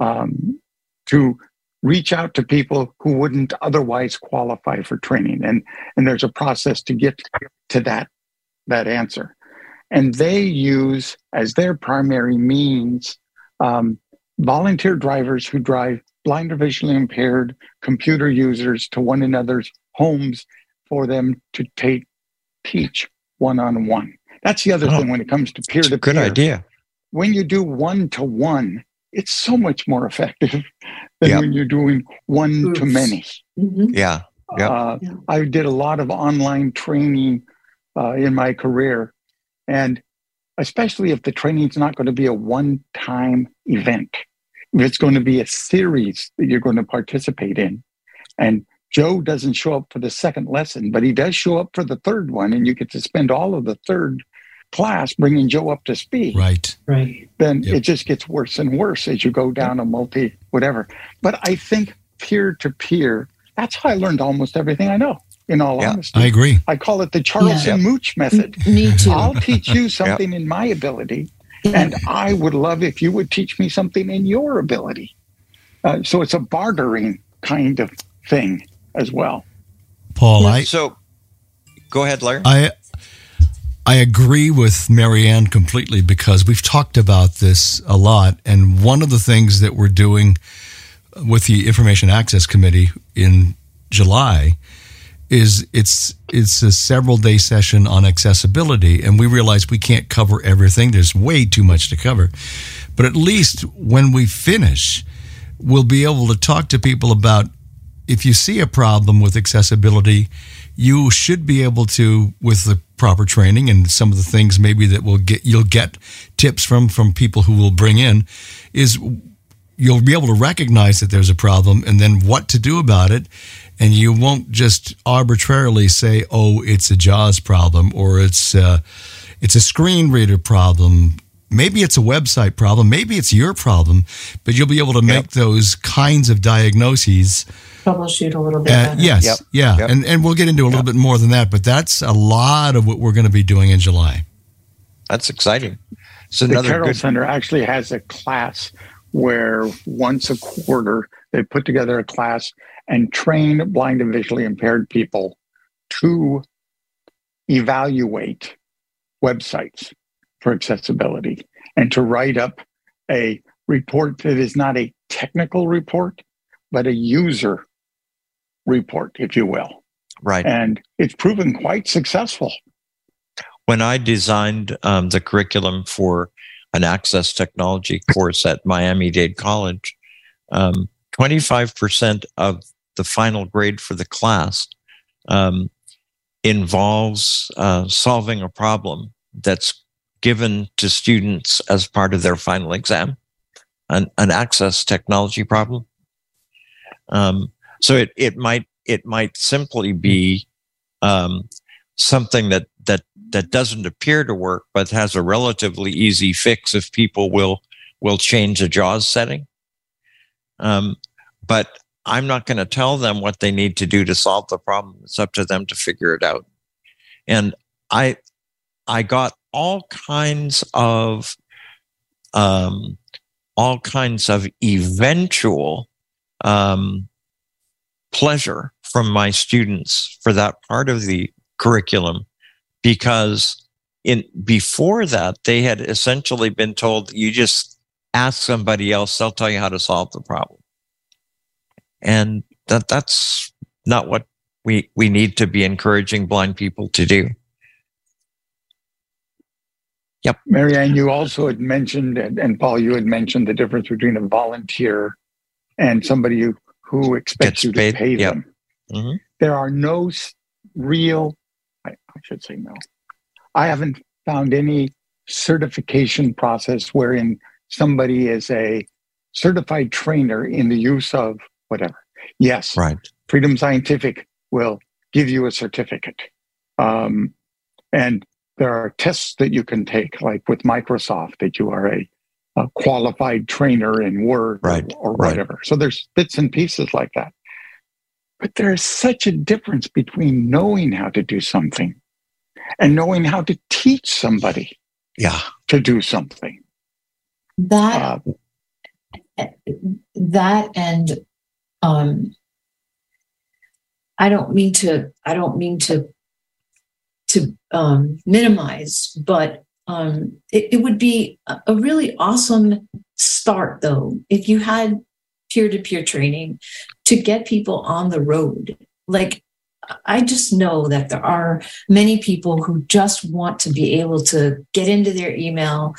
um, to reach out to people who wouldn't otherwise qualify for training and and there's a process to get to that that answer and they use as their primary means um, volunteer drivers who drive blind or visually impaired computer users to one another's homes for them to take teach one-on-one that's the other oh, thing when it comes to peer-to-peer good idea when you do one to one, it's so much more effective than Yep. when you're doing one to Groups. many. Mhm. Yeah. Yep. Uh, Yeah. I did a lot of online training uh, in my career, and especially if the training is not going to be a one-time event, if it's going to be a series that you're going to participate in, and Joe doesn't show up for the second lesson, but he does show up for the third one, and you get to spend all of the third class bringing Joe up to speed Right. Right. then Yep. it just gets worse and worse as you go down a multi whatever. But I think peer to peer, that's how I learned almost everything I know, in all Yeah, honesty. I agree. I call it the Charles Yeah. and Mooch method. Me too. I'll teach you something in my ability, and I would love if you would teach me something in your ability. Uh, so it's a bartering kind of thing as well. Paul, I, so go ahead, Larry. I I agree with Marianne completely because we've talked about this a lot. And one of the things that we're doing with the Information Access Committee in July is it's it's a several day session on accessibility and we realize we can't cover everything. There's way too much to cover. But at least when we finish we'll be able to talk to people about if you see a problem with accessibility you should be able to with the proper training and some of the things maybe that will get you'll get tips from from people who will bring in is you'll be able to recognize that there's a problem and then what to do about it and you won't just arbitrarily say oh it's a jaws problem or it's uh, it's a screen reader problem maybe it's a website problem maybe it's your problem but you'll be able to make those kinds of diagnoses Troubleshoot a little bit. uh, yes Yep. yeah Yep. and and we'll get into a little bit more than that but that's a lot of what we're going to be doing in july That's exciting. So the another Carroll good. Center actually has a class where once a quarter they put together a class and train blind and visually impaired people to evaluate websites for accessibility and to write up a report that is not a technical report, but a user report, if you will. Right. And it's proven quite successful. when I designed um, the curriculum for an access technology course at Miami Dade College, um, 25% of the final grade for the class um, involves uh, solving a problem that's given to students as part of their final exam, an, an access technology problem. Um, so it, it might it might simply be um, something that that that doesn't appear to work, but has a relatively easy fix if people will will change a JAWS setting. Um, but I'm not going to tell them what they need to do to solve the problem. It's up to them to figure it out. And I I got all kinds of um, all kinds of eventual um, pleasure from my students for that part of the curriculum because in before that they had essentially been told you just ask somebody else they'll tell you how to solve the problem and that that's not what we we need to be encouraging blind people to do Yep. Marianne, you also had mentioned, and, Paul, you had mentioned the difference between a volunteer and somebody who, who expects Gets you to paid, pay yep. them. Mhm. There are no real, I, I should say no. I haven't found any certification process wherein somebody is a certified trainer in the use of whatever. Yes, right Freedom Scientific will give you a certificate. Um, and there are tests that you can take, like with Microsoft, that you are a, a qualified trainer in Word or- or, right. whatever. So there's bits and pieces like that. But there is such a difference between knowing how to do something and knowing how to teach somebody yeah to do something. That Uh, that and um i don't mean to i don't mean to to um minimize but um it, it would be a, really awesome start though if you had peer-to-peer training to get people on the road. Like i just know that there are many people who just want to be able to get into their email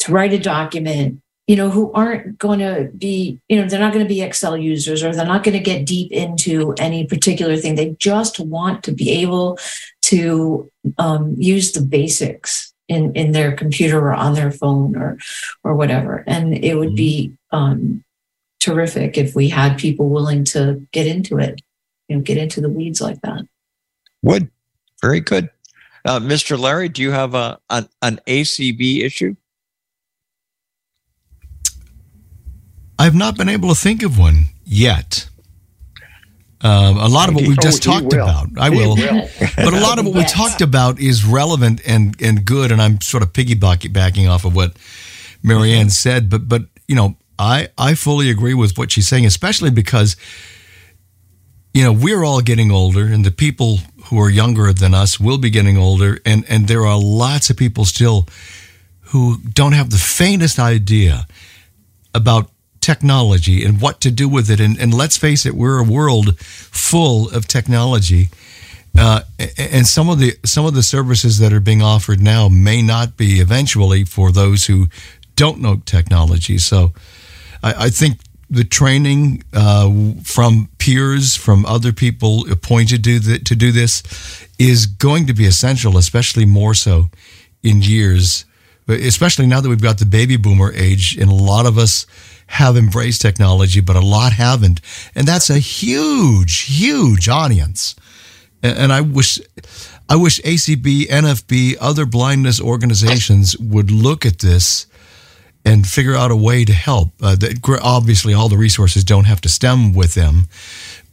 to write a document, you know, who aren't going to be, you know, they're not going to be Excel users or they're not going to get deep into any particular thing. They just want to be able to um, use the basics in, in their computer or on their phone or or whatever. And it would be um, terrific if we had people willing to get into it, you know, get into the weeds like that. Would very good, uh, Mr. Larry. Do you have a an, an ACB issue? I've not been able to think of one yet. Um, a lot of what we just Oh, talked about, I will, will. but a lot of what we talked about is relevant and and good. And I'm sort of piggybacking off of what Marianne said. But but you know, I I fully agree with what she's saying, especially because you know we're all getting older, and the people who are younger than us will be getting older, and and there are lots of people still who don't have the faintest idea about technology and what to do with it. And, and let's face it, we're a world full of technology. Uh, and some of the some of the services that are being offered now may not be eventually for those who don't know technology. So, I, I think the training uh, from peers, from other people appointed to the, to do this, is going to be essential, especially more so in years, especially now that we've got the baby boomer age, and a lot of us have embraced technology, but a lot haven't, and that's a huge, huge audience. And and I wish, I wish ACB, NFB, other blindness organizations would look at this and figure out a way to help. Uh, that, obviously, all the resources don't have to stem with them,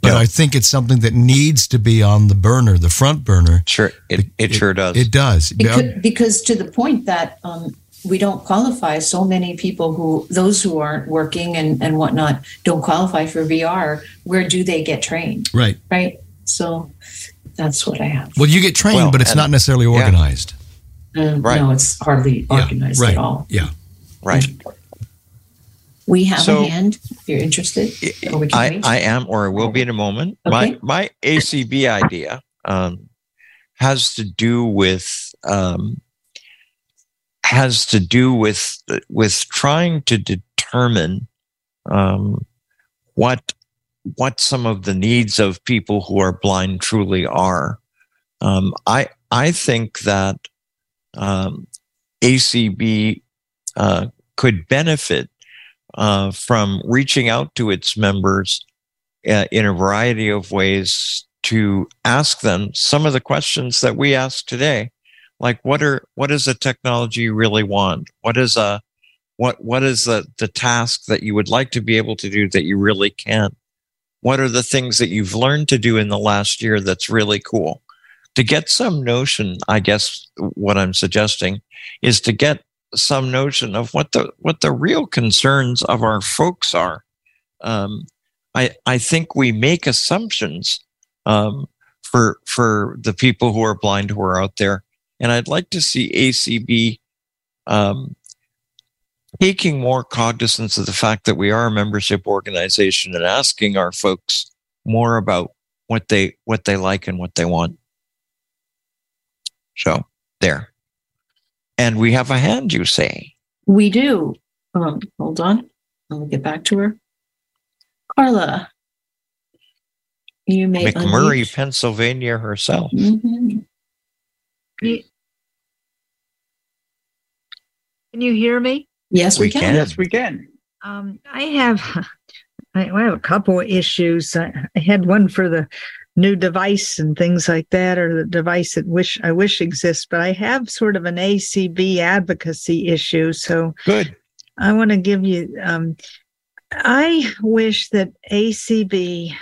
but Yeah. I think it's something that needs to be on the burner, the front burner. Sure, it, it, sure does. It does. Because, because to the point that um, we don't qualify, so many people who, those who aren't working and, and whatnot, don't qualify for VR. Where do they get trained? right. Right. So that's what I have. Well, you get trained, Well, but it's not necessarily organized. Uh, right. No, it's hardly Yeah, organized right. at all. Yeah. right. We have So- a hand if you're interested. Or we can I, wait. I am, or I will be in a moment. Okay. My my ACB idea um, has to do with um, has to do with with trying to determine um, what what some of the needs of people who are blind truly are. Um, I I think that um, ACB uh, could benefit uh, from reaching out to its members uh, in a variety of ways to ask them some of the questions that we ask today like what are what is the technology you really want? What is a what what is the the task that you would like to be able to do that you really can't? What are the things that you've learned to do in the last year that's really cool? To get some notion i guess what i'm suggesting is to get some notion of what the what the real concerns of our folks are. Um, I I think we make assumptions um, for for the people who are blind who are out there, and I'd like to see ACB um, taking more cognizance of the fact that we are a membership organization and asking our folks more about what they what they like and what they want. So there. And we have a hand, you say. We do. Um, hold on. Let me get back to her. Carla, you may McMurray, unmute. Pennsylvania herself. Mhm. Can you hear me? Yes, we, We can. can. Yes, we can. Um, I have I I have a couple of issues. I, I had one for the new device and things like that, or the device that wish I wish exists, but I have sort of an ACB advocacy issue. So Good. I want to give you. Um, I wish that ACB,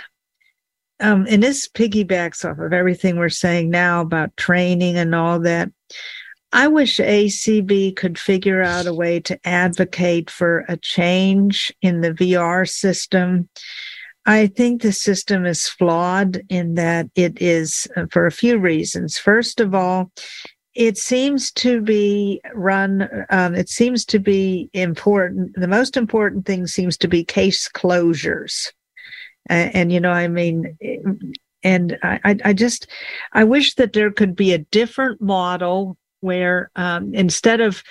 um, and this piggybacks off of everything we're saying now about training and all that. I wish ACB could figure out a way to advocate for a change in the VR system. I think the system is flawed in that it is uh, for a few reasons. First of all, it seems to be run, um, it seems to be important. The most important thing seems to be case closures. Uh, and, you know, I mean, and I, I, I just, I wish that there could be a different model where um, instead of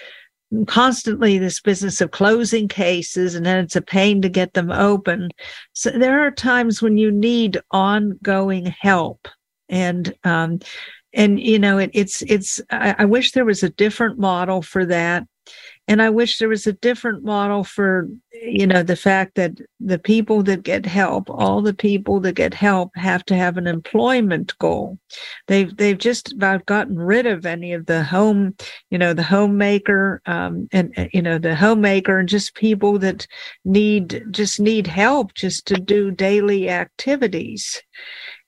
constantly this business of closing cases and then it's a pain to get them open. So there are times when you need ongoing help. And um, and you know it, it's it's I, I wish there was a different model for that and i wish there was a different model for you know the fact that the people that get help all the people that get help have to have an employment goal. They've they've just about gotten rid of any of the home you know the homemaker um, and you know the homemaker and just people that need just need help just to do daily activities.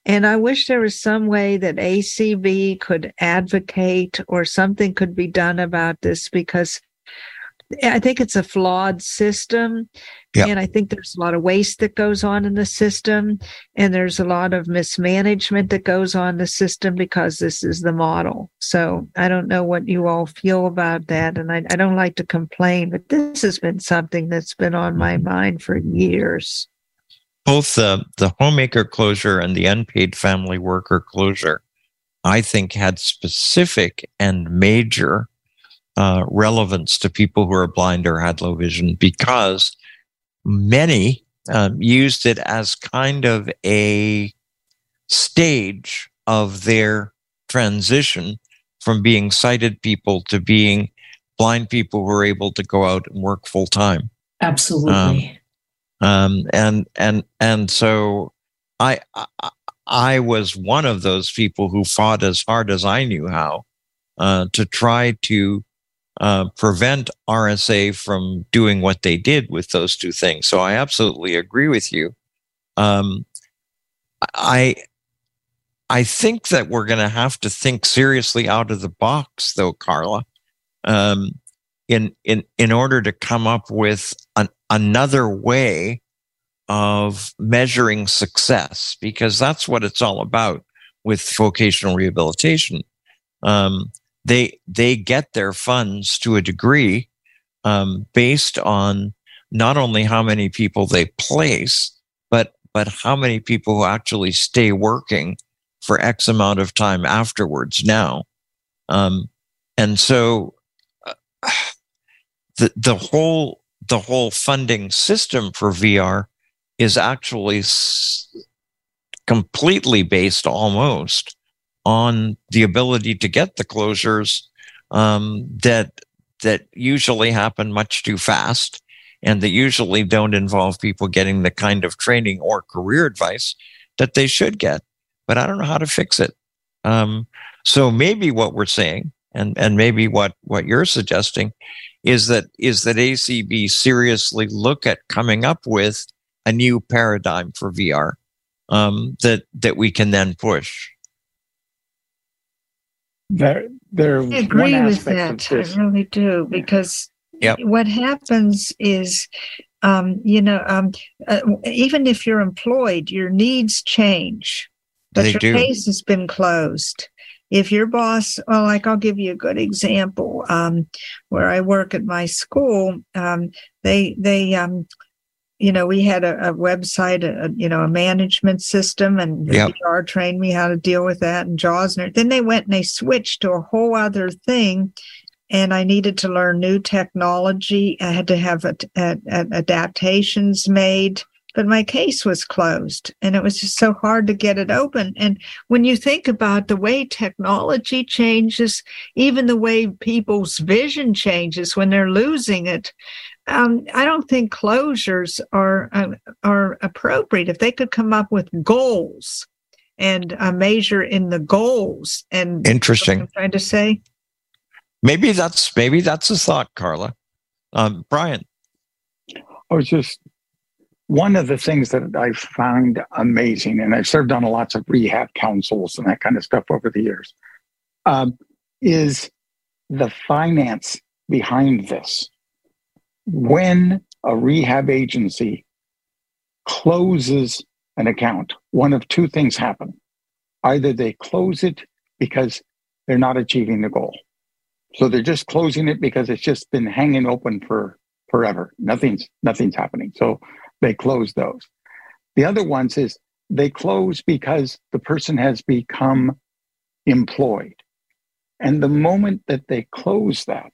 And I wish there was some way that ACB could advocate or something could be done about this because I think it's a flawed system. Yep. And I think there's a lot of waste that goes on in the system. And there's a lot of mismanagement that goes on the system because this is the model. So I don't know what you all feel about that. And I, I don't like to complain, but this has been something that's been on my mind for years both the, the homemaker closure and the unpaid family worker closure, I think had specific and major uh, relevance to people who are blind or had low vision because many um, used it as kind of a stage of their transition from being sighted people to being blind people who are able to go out and work full time. Absolutely. Um, um, and and and so I, I, I was one of those people who fought as hard as I knew how uh, to try to uh, prevent RSA from doing what they did with those two things. So I absolutely agree with you. Um, I I think that we're going to have to think seriously out of the box, though, Carla. Um, in in in order to come up with an, another way of measuring success because that's what it's all about with vocational rehabilitation um, they they get their funds to a degree um, based on not only how many people they place but but how many people who actually stay working for x amount of time afterwards now. Um, and so uh, the the whole the whole funding system for VR is actually s- completely based almost on the ability to get the closures um, that that usually happen much too fast and that usually don't involve people getting the kind of training or career advice that they should get. But I don't know how to fix it. Um, so maybe what we're saying, and and maybe what what you're suggesting, is that is that ACB seriously look at coming up with a new paradigm for VR um, that that we can then push. There, there. I agree with that. I really do because yep. what happens is, um, you know, um, uh, even if you're employed, your needs change, but they your do. case has been closed if your boss well like i'll give you a good example um, where i work at my school um, they they um, you know we had a, a website a, you know a management system and yep. VR trained me how to deal with that and jaws and then they went and they switched to a whole other thing and I needed to learn new technology. I had to have a, adaptations made but my case was closed and it was just so hard to get it open. And when you think about the way technology changes, even the way people's vision changes when they're losing it, um, I don't think closures are uh, are appropriate. If they could come up with goals and a measure in the goals, and interesting, I'm trying to say, maybe that's maybe that's a thought, Carla. Um, Brian, I was just one of the things that I found amazing, and I've served on lots of rehab councils and that kind of stuff over the years, um, is the finance behind this. When a rehab agency closes an account, one of two things happen. Either they close it because they're not achieving the goal. So they're just closing it because it's just been hanging open for forever. Nothing's nothing's happening. So they close those. The other ones is they close because the person has become employed. And the moment that they close that,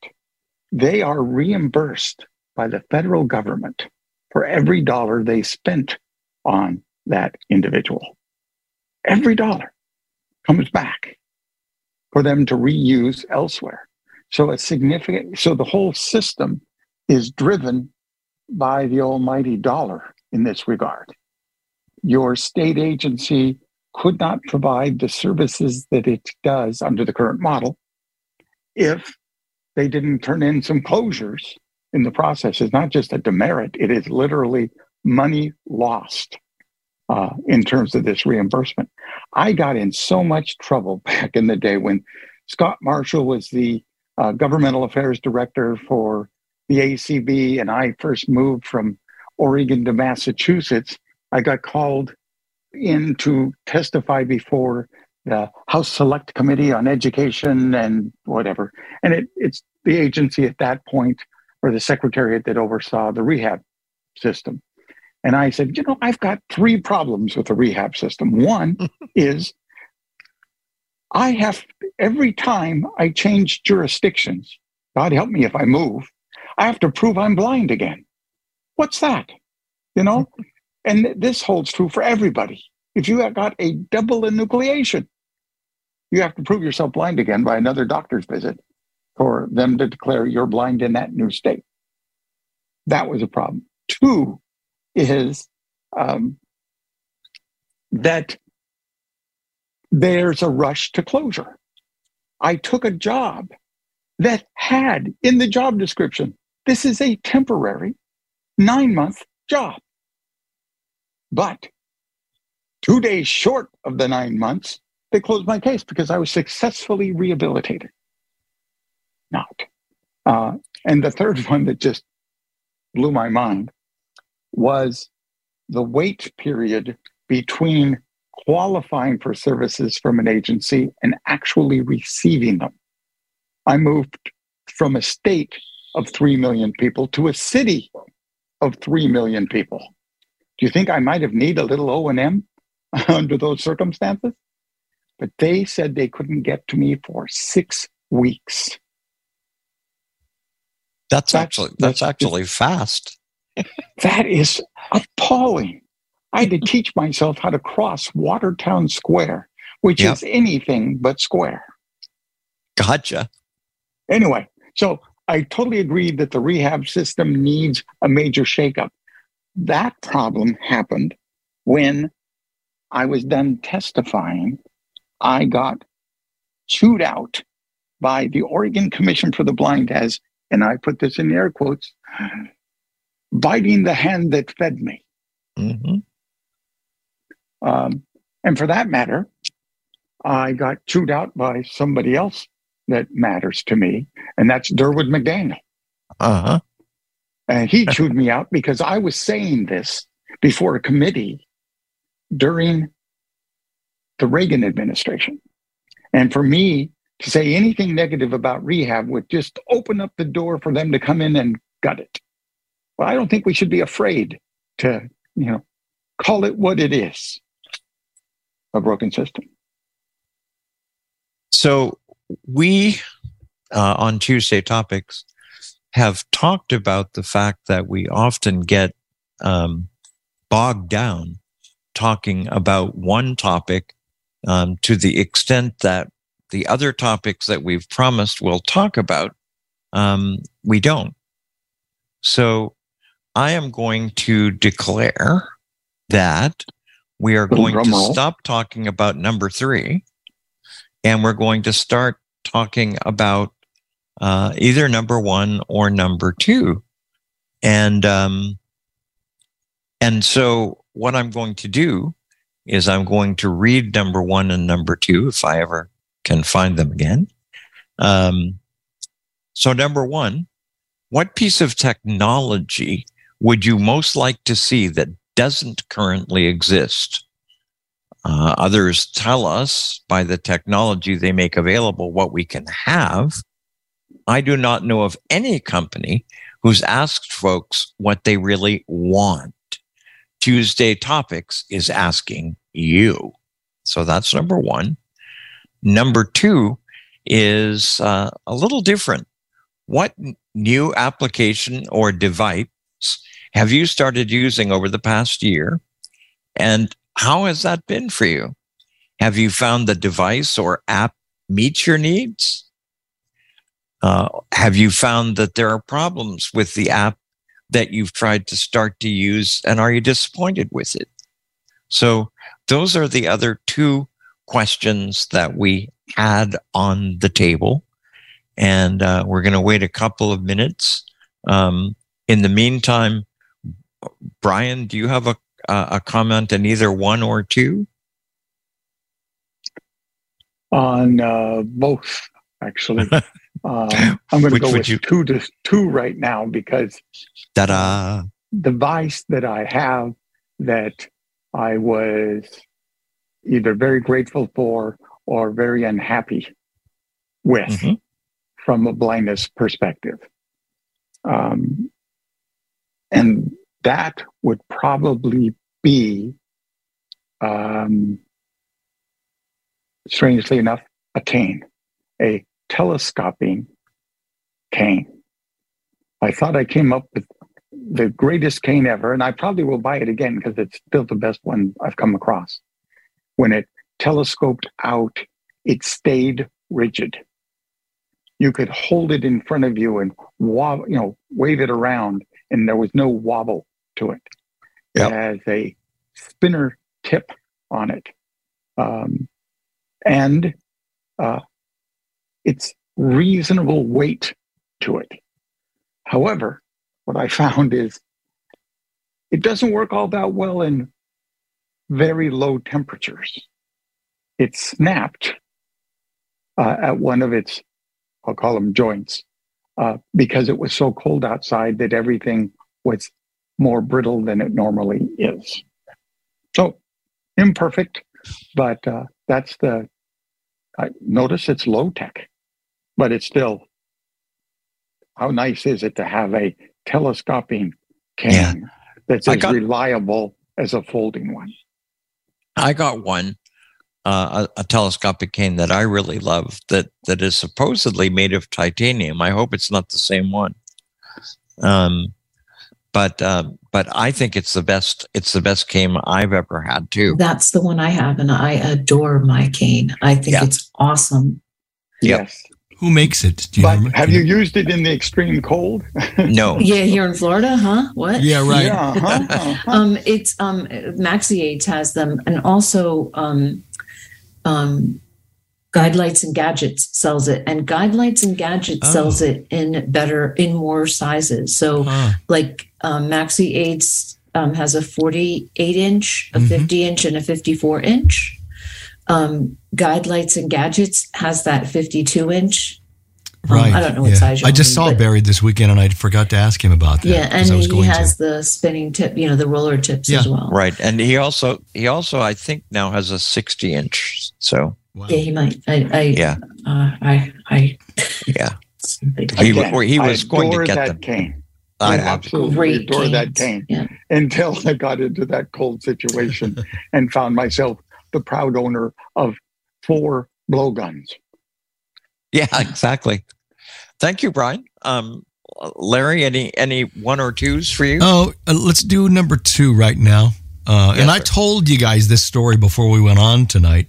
they are reimbursed by the federal government for every dollar they spent on that individual. Every dollar comes back for them to reuse elsewhere. So a significant, so the whole system is driven by the almighty dollar in this regard. Your state agency could not provide the services that it does under the current model if they didn't turn in some closures in the process. is not just a demerit, it is literally money lost uh, in terms of this reimbursement. I got in so much trouble back in the day when Scott Marshall was the uh, governmental affairs director for the ACB, and I first moved from Oregon to Massachusetts. I got called in to testify before the House Select Committee on Education and whatever. And it, it's the agency at that point, or the secretariat that oversaw the rehab system. And I said, you know, I've got three problems with the rehab system. One is I have, every time I change jurisdictions, God help me if I move, I have to prove I'm blind again. What's that? You know? And this holds true for everybody. If you have got a double enucleation, you have to prove yourself blind again by another doctor's visit for them to declare you're blind in that new state. That was a problem. Two is um, that there's a rush to closure. I took a job that had in the job description, this is a temporary nine month job. But two days short of the nine months, they closed my case because I was successfully rehabilitated. Not. Uh, and the third one that just blew my mind was the wait period between qualifying for services from an agency and actually receiving them. I moved from a state of 3 million people to a city of 3 million people. Do you think I might have needed a little O&M under those circumstances? But they said they couldn't get to me for 6 weeks. That's, actually that's, that's actually fast. that is appalling. I had to teach myself how to cross Watertown Square, which yep. is anything but square. Gotcha. Anyway, so I totally agree that the rehab system needs a major shakeup. That problem happened when I was done testifying. I got chewed out by the Oregon Commission for the Blind as, and I put this in air quotes, biting the hand that fed me. Mm-hmm. Um, and for that matter, I got chewed out by somebody else that matters to me, and that's Durward McDaniel. Uh huh. And he chewed me out because I was saying this before a committee during the Reagan administration. And for me to say anything negative about rehab would just open up the door for them to come in and gut it. Well, I don't think we should be afraid to, you know, call it what it is a broken system. So we uh, on Tuesday topics have talked about the fact that we often get um, bogged down talking about one topic um, to the extent that the other topics that we've promised we'll talk about, um, we don't. So I am going to declare that we are going to stop talking about number three and we're going to start talking about uh, either number one or number two. And, um, and so what I'm going to do is I'm going to read number one and number two if I ever can find them again. Um, so number one, what piece of technology would you most like to see that doesn't currently exist. Uh, others tell us by the technology they make available what we can have. I do not know of any company who's asked folks what they really want. Tuesday Topics is asking you. So that's number one. Number two is uh, a little different. what new application or device have you started using over the past year? And how has that been for you? Have you found the device or app meets your needs? Uh, have you found that there are problems with the app that you've tried to start to use and are you disappointed with it? So those are the other two questions that we had on the table. And uh, we're going to wait a couple of minutes. Um, in the meantime, Brian, do you have a, a comment on either one or two? On uh, both, actually. Um, I'm going to go with you... two to two right now because Ta-da. device that I have that I was either very grateful for or very unhappy with mm-hmm. from a blindness perspective. Um, and that would probably be, um, strangely enough, a cane, a telescoping cane. I thought I came up with the greatest cane ever, and I probably will buy it again because it's still the best one I've come across. When it telescoped out, it stayed rigid. You could hold it in front of you and wobble, you know, wave it around, and there was no wobble to it. Yep. It has a spinner tip on it. Um, and uh, it's reasonable weight to it. However, what I found is it doesn't work all that well in very low temperatures. It snapped uh, at one of its, I'll call them joints, uh, because it was so cold outside that everything was more brittle than it normally is. So imperfect, but uh, that's the. I notice it's low tech, but it's still. How nice is it to have a telescoping can yeah. that's as got, reliable as a folding one? I got one, uh, a, a, telescopic cane that I really love that that is supposedly made of titanium. I hope it's not the same one. Um, but uh, but I think it's the best. It's the best cane I've ever had too. That's the one I have, and I adore my cane. I think yeah. it's awesome. Yes. Who makes it? Do you but have you used it in the extreme cold? no. yeah, here in Florida, huh? What? Yeah, right. Yeah, uh-huh, uh-huh. um, it's um, Maxi Aids has them, and also um, um, Guidelights and Gadgets sells it, and Guidelights and Gadgets oh. sells it in better, in more sizes. So, huh. like um, Maxi Aids um, has a 48 inch, a mm-hmm. 50 inch, and a 54 inch. Um, Guidelights and Gadgets has that 52 inch. Um, right. I don't know what yeah. size. I just saw it buried this weekend, and I forgot to ask him about that. Yeah, and he has to. the spinning tip, you know, the roller tips yeah. as well. Right, and he also he also I think now has a 60 inch. So Wow. Yeah, he might. I, I yeah. Uh, I, I. Yeah. he, he was going to get that them. cane. I absolutely Great adore canes. that cane yeah. until I got into that cold situation and found myself the proud owner of four blowguns. Yeah, exactly. Thank you, Brian. Um, Larry, any any one or twos for you? Oh, uh, let's do number two right now. Uh, yes, and I told you guys this story before we went on tonight.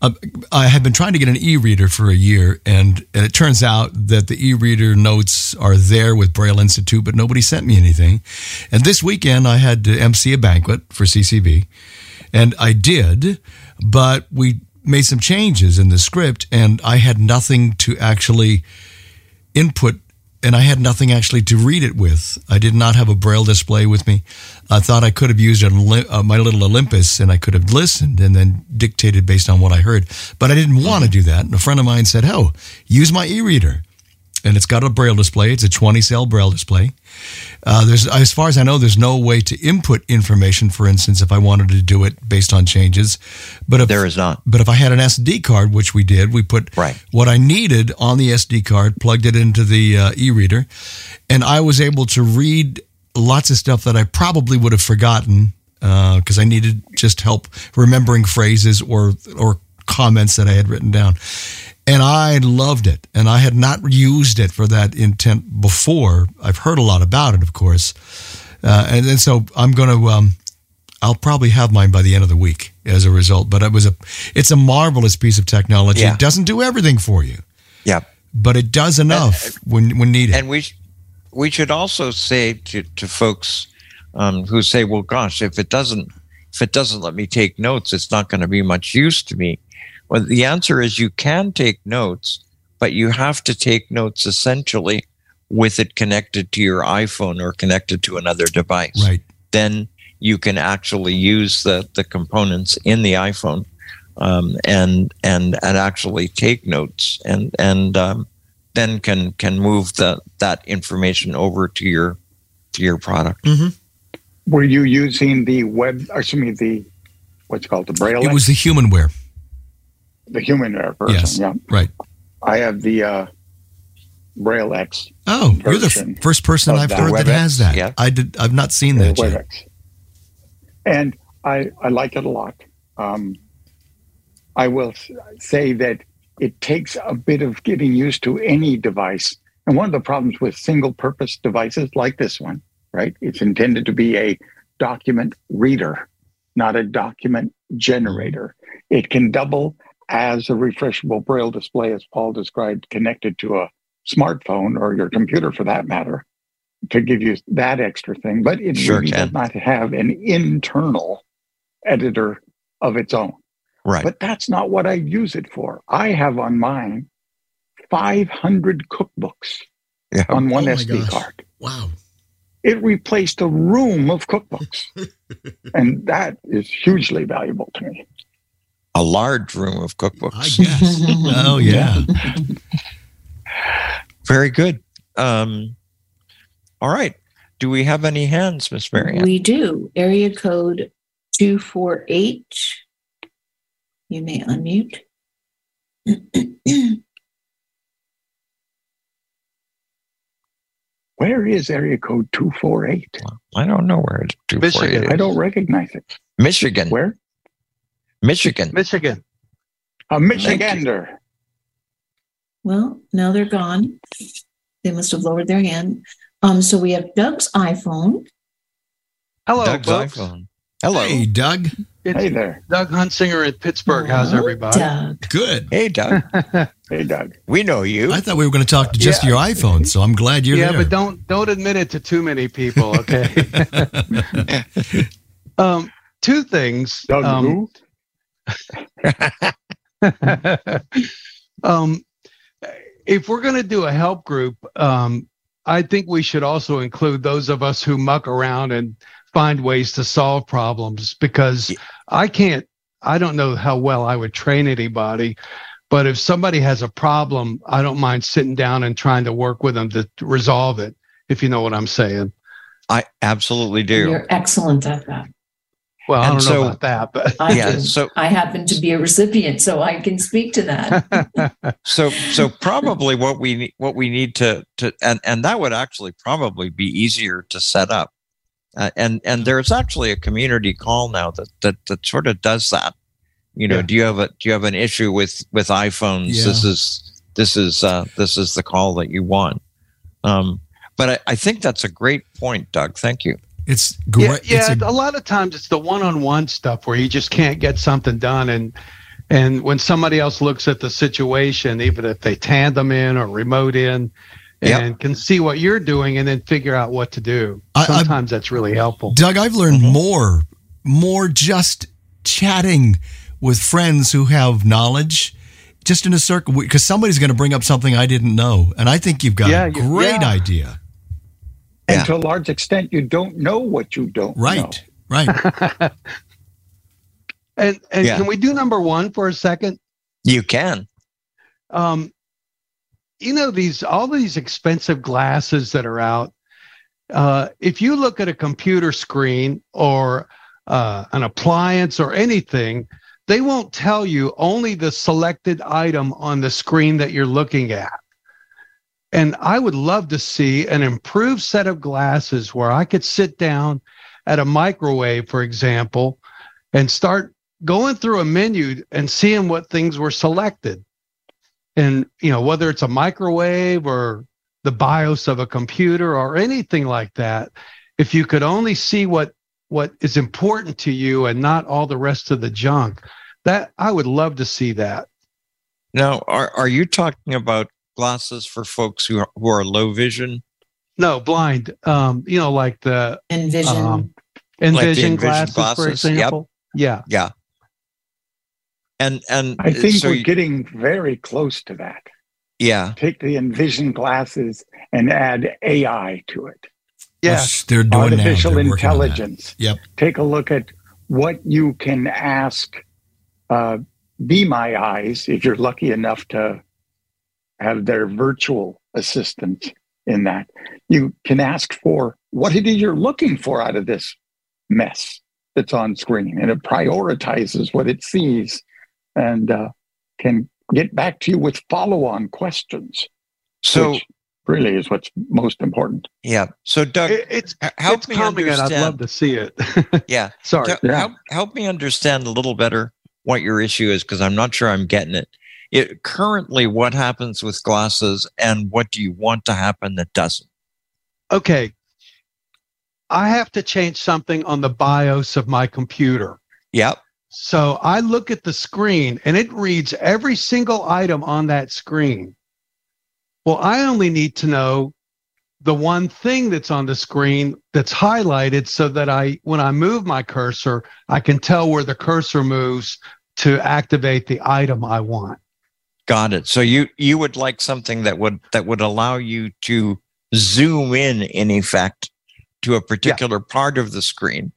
Uh, I had been trying to get an e-reader for a year, and, and it turns out that the e-reader notes are there with Braille Institute, but nobody sent me anything. And this weekend, I had to MC a banquet for CCB, and I did, but we made some changes in the script, and I had nothing to actually input and I had nothing actually to read it with. I did not have a braille display with me. I thought I could have used uh, my little Olympus and I could have listened and then dictated based on what I heard. But I didn't want to do that. And a friend of mine said, "Oh, use my e-reader." And it's got a braille display. It's a 20 cell braille display. Uh, there's, as far as I know, there's no way to input information. For instance, if I wanted to do it based on changes, but if, there is not. But if I had an SD card, which we did, we put right. what I needed on the SD card, plugged it into the uh, e-reader, and I was able to read lots of stuff that I probably would have forgotten because uh, I needed just help remembering phrases or or comments that I had written down and I loved it. And I had not used it for that intent before. I've heard a lot about it, of course, uh, and, and so I'm going to. Um, I'll probably have mine by the end of the week as a result. But it was a, it's a marvelous piece of technology. Yeah. It doesn't do everything for you, Yeah. but it does enough when when needed. And we we should also say to, to folks um, who say, "Well, gosh, if it doesn't if it doesn't let me take notes, it's not going to be much use to me." Well, the answer is you can take notes, but you have to take notes essentially with it connected to your iPhone or connected to another device. right. Then you can actually use the the components in the iPhone um, and and and actually take notes and and um, then can can move the that information over to your to your product. Were you using the web, or excuse me, the what's it called the Braille, It was the humanware. The human version? Yes. Yeah, Right. I have the uh, Braille X. Oh, you're the f- first person I've that. heard that has that. yeah. I did. I've not seen that yet. WebEx. And I, I like it a lot. Um, I will say that it takes a bit of getting used to any device. And one of the problems with single purpose devices like this one, right? It's intended to be a document reader, not a document generator. It can double as a refreshable braille display, as Paul described, connected to a smartphone or your computer for that matter to give you that extra thing, but it Sure really does not have an internal editor of its own. Right. But that's not what I use it for. I have on mine 500 cookbooks yeah. on one Oh SD gosh. card. Wow. It replaced a room of cookbooks. and that is hugely valuable to me. A large room of I cookbooks. guess. oh yeah. Very good. Um, all right. Do we have any hands, Miss Marianne? We do. Area code 248. You may unmute. Where is area code 248? I don't know where it's 248 Michigan. I don't recognize it. Michigan. Where? Michigan. Michigan. A. Michigander. well, now they're gone. They must have lowered their hand. Um, so we have Doug's iPhone. Hello, Doug's folks. iPhone. Hello. Hey, Doug. It's Hey there. Doug Huntsinger in Pittsburgh. How's everybody? Doug. Good. Hey, Doug. Hey, Doug. we know you. I thought we were going to talk to just Yeah. your iPhone, so I'm glad you're yeah, there. Yeah, but don't don't admit it to too many people, okay? um, two things. Doug um, who? um, if we're going to do a help group, um, I think we should also include those of us who muck around and find ways to solve problems because I can't, I don't know how well I would train anybody. But if somebody has a problem, I don't mind sitting down and trying to work with them to resolve it, if you know what I'm saying. I absolutely do. You're excellent at that. Well, I And don't so- know about that, but I yeah. do. So I happen to be a recipient, so I can speak to that. so so probably what we need what we need to to and and that would actually probably be easier to set up uh, and and there's actually a community call now that that that sort of does that you know Yeah. do you have a do you have an issue with with iphones Yeah. this is this is uh this is the call that you want um but I, I think that's a great point doug thank you It's yeah, great. yeah it's a, a lot of times it's the one-on-one stuff where you just can't get something done and and when somebody else looks at the situation even if they tandem in or remote in Yep. and can see what you're doing and then figure out what to do I- I- sometimes that's really helpful Doug, I've learned Mm-hmm. more, more just chatting with friends who have knowledge, just in a circle, because somebody's going to bring up something I didn't know, and I think you've got Yeah, a great yeah. idea. And Yeah. to a large extent, you don't know what you don't know. Right, right. and and Yeah. can we do number one for a second you can um, you know these all these expensive glasses that are out. Uh, if you look at a computer screen or uh, an appliance or anything, they won't tell you only the selected item on the screen that you're looking at. And I would love to see an improved set of glasses where I could sit down at a microwave, for example, and start going through a menu and seeing what things were selected and you know whether it's a microwave or the BIOS of a computer or anything like that, if you could only see what what is important to you and not all the rest of the junk, that I would love to see that. Now, are are you talking about glasses for folks who are, who are low vision? No, blind. Um, you know, like the Envision. um, Like the Envision Envision glasses, for glasses, yep. example. Yeah. Yeah. And and I think so we're you- getting very close to that. yeah. Take the Envision glasses and add AI to it. Yes. They're doing artificial They're working that. intelligence. Yep. Take a look at what you can ask. Uh, be my eyes if you're lucky enough to have their virtual assistant in that. You can ask for what it is you're looking for out of this mess that's on screen, and it prioritizes what it sees and uh, can get back to you with follow-on questions. So which really is what's most important. yeah. So Doug, It- it's help it's me coming and I'd love to see it. yeah. Sorry. Doug, Yeah. help, help me understand a little better what your issue is because I'm not sure I'm getting it. It currently what happens with glasses and what do you want to happen that doesn't? Okay. I have to change something on the BIOS of my computer. Yep. So I look at the screen and it reads every single item on that screen. Well, I only need to know the one thing that's on the screen that's highlighted so that I, when I move my cursor, I can tell where the cursor moves to activate the item I want. Got it. So you you would like something that would that would allow you to zoom in in effect to a particular part of the screen.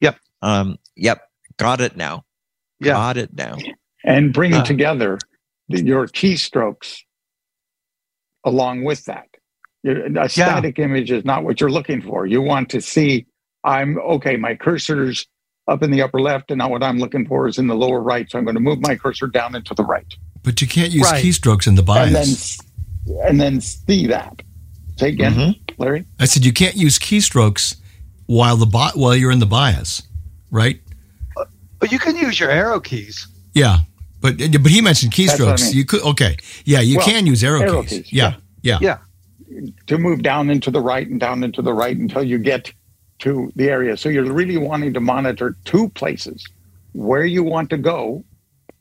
Yep. Um yep. Got it now. Yeah. Got it now. and bring Uh. together the, your keystrokes along with that. Your- A static image is not what you're looking for. You want to see, I'm okay, my cursor's up in the upper left, and now what I'm looking for is in the lower right. So I'm going to move my cursor down and to the right. But you can't use Right. keystrokes in the And then, BIOS. and then see that. Say again, Mhm. Larry? I said you can't use keystrokes while the bi- while you're in the BIOS, right? But you can use your arrow keys. Yeah, but but he mentioned That's what I keystrokes. mean. You could okay, yeah, you Well, can use arrow, arrow keys. keys, Yeah, yeah, To move down into the right and down into the right until you get to the area. So you're really wanting to monitor two places where you want to go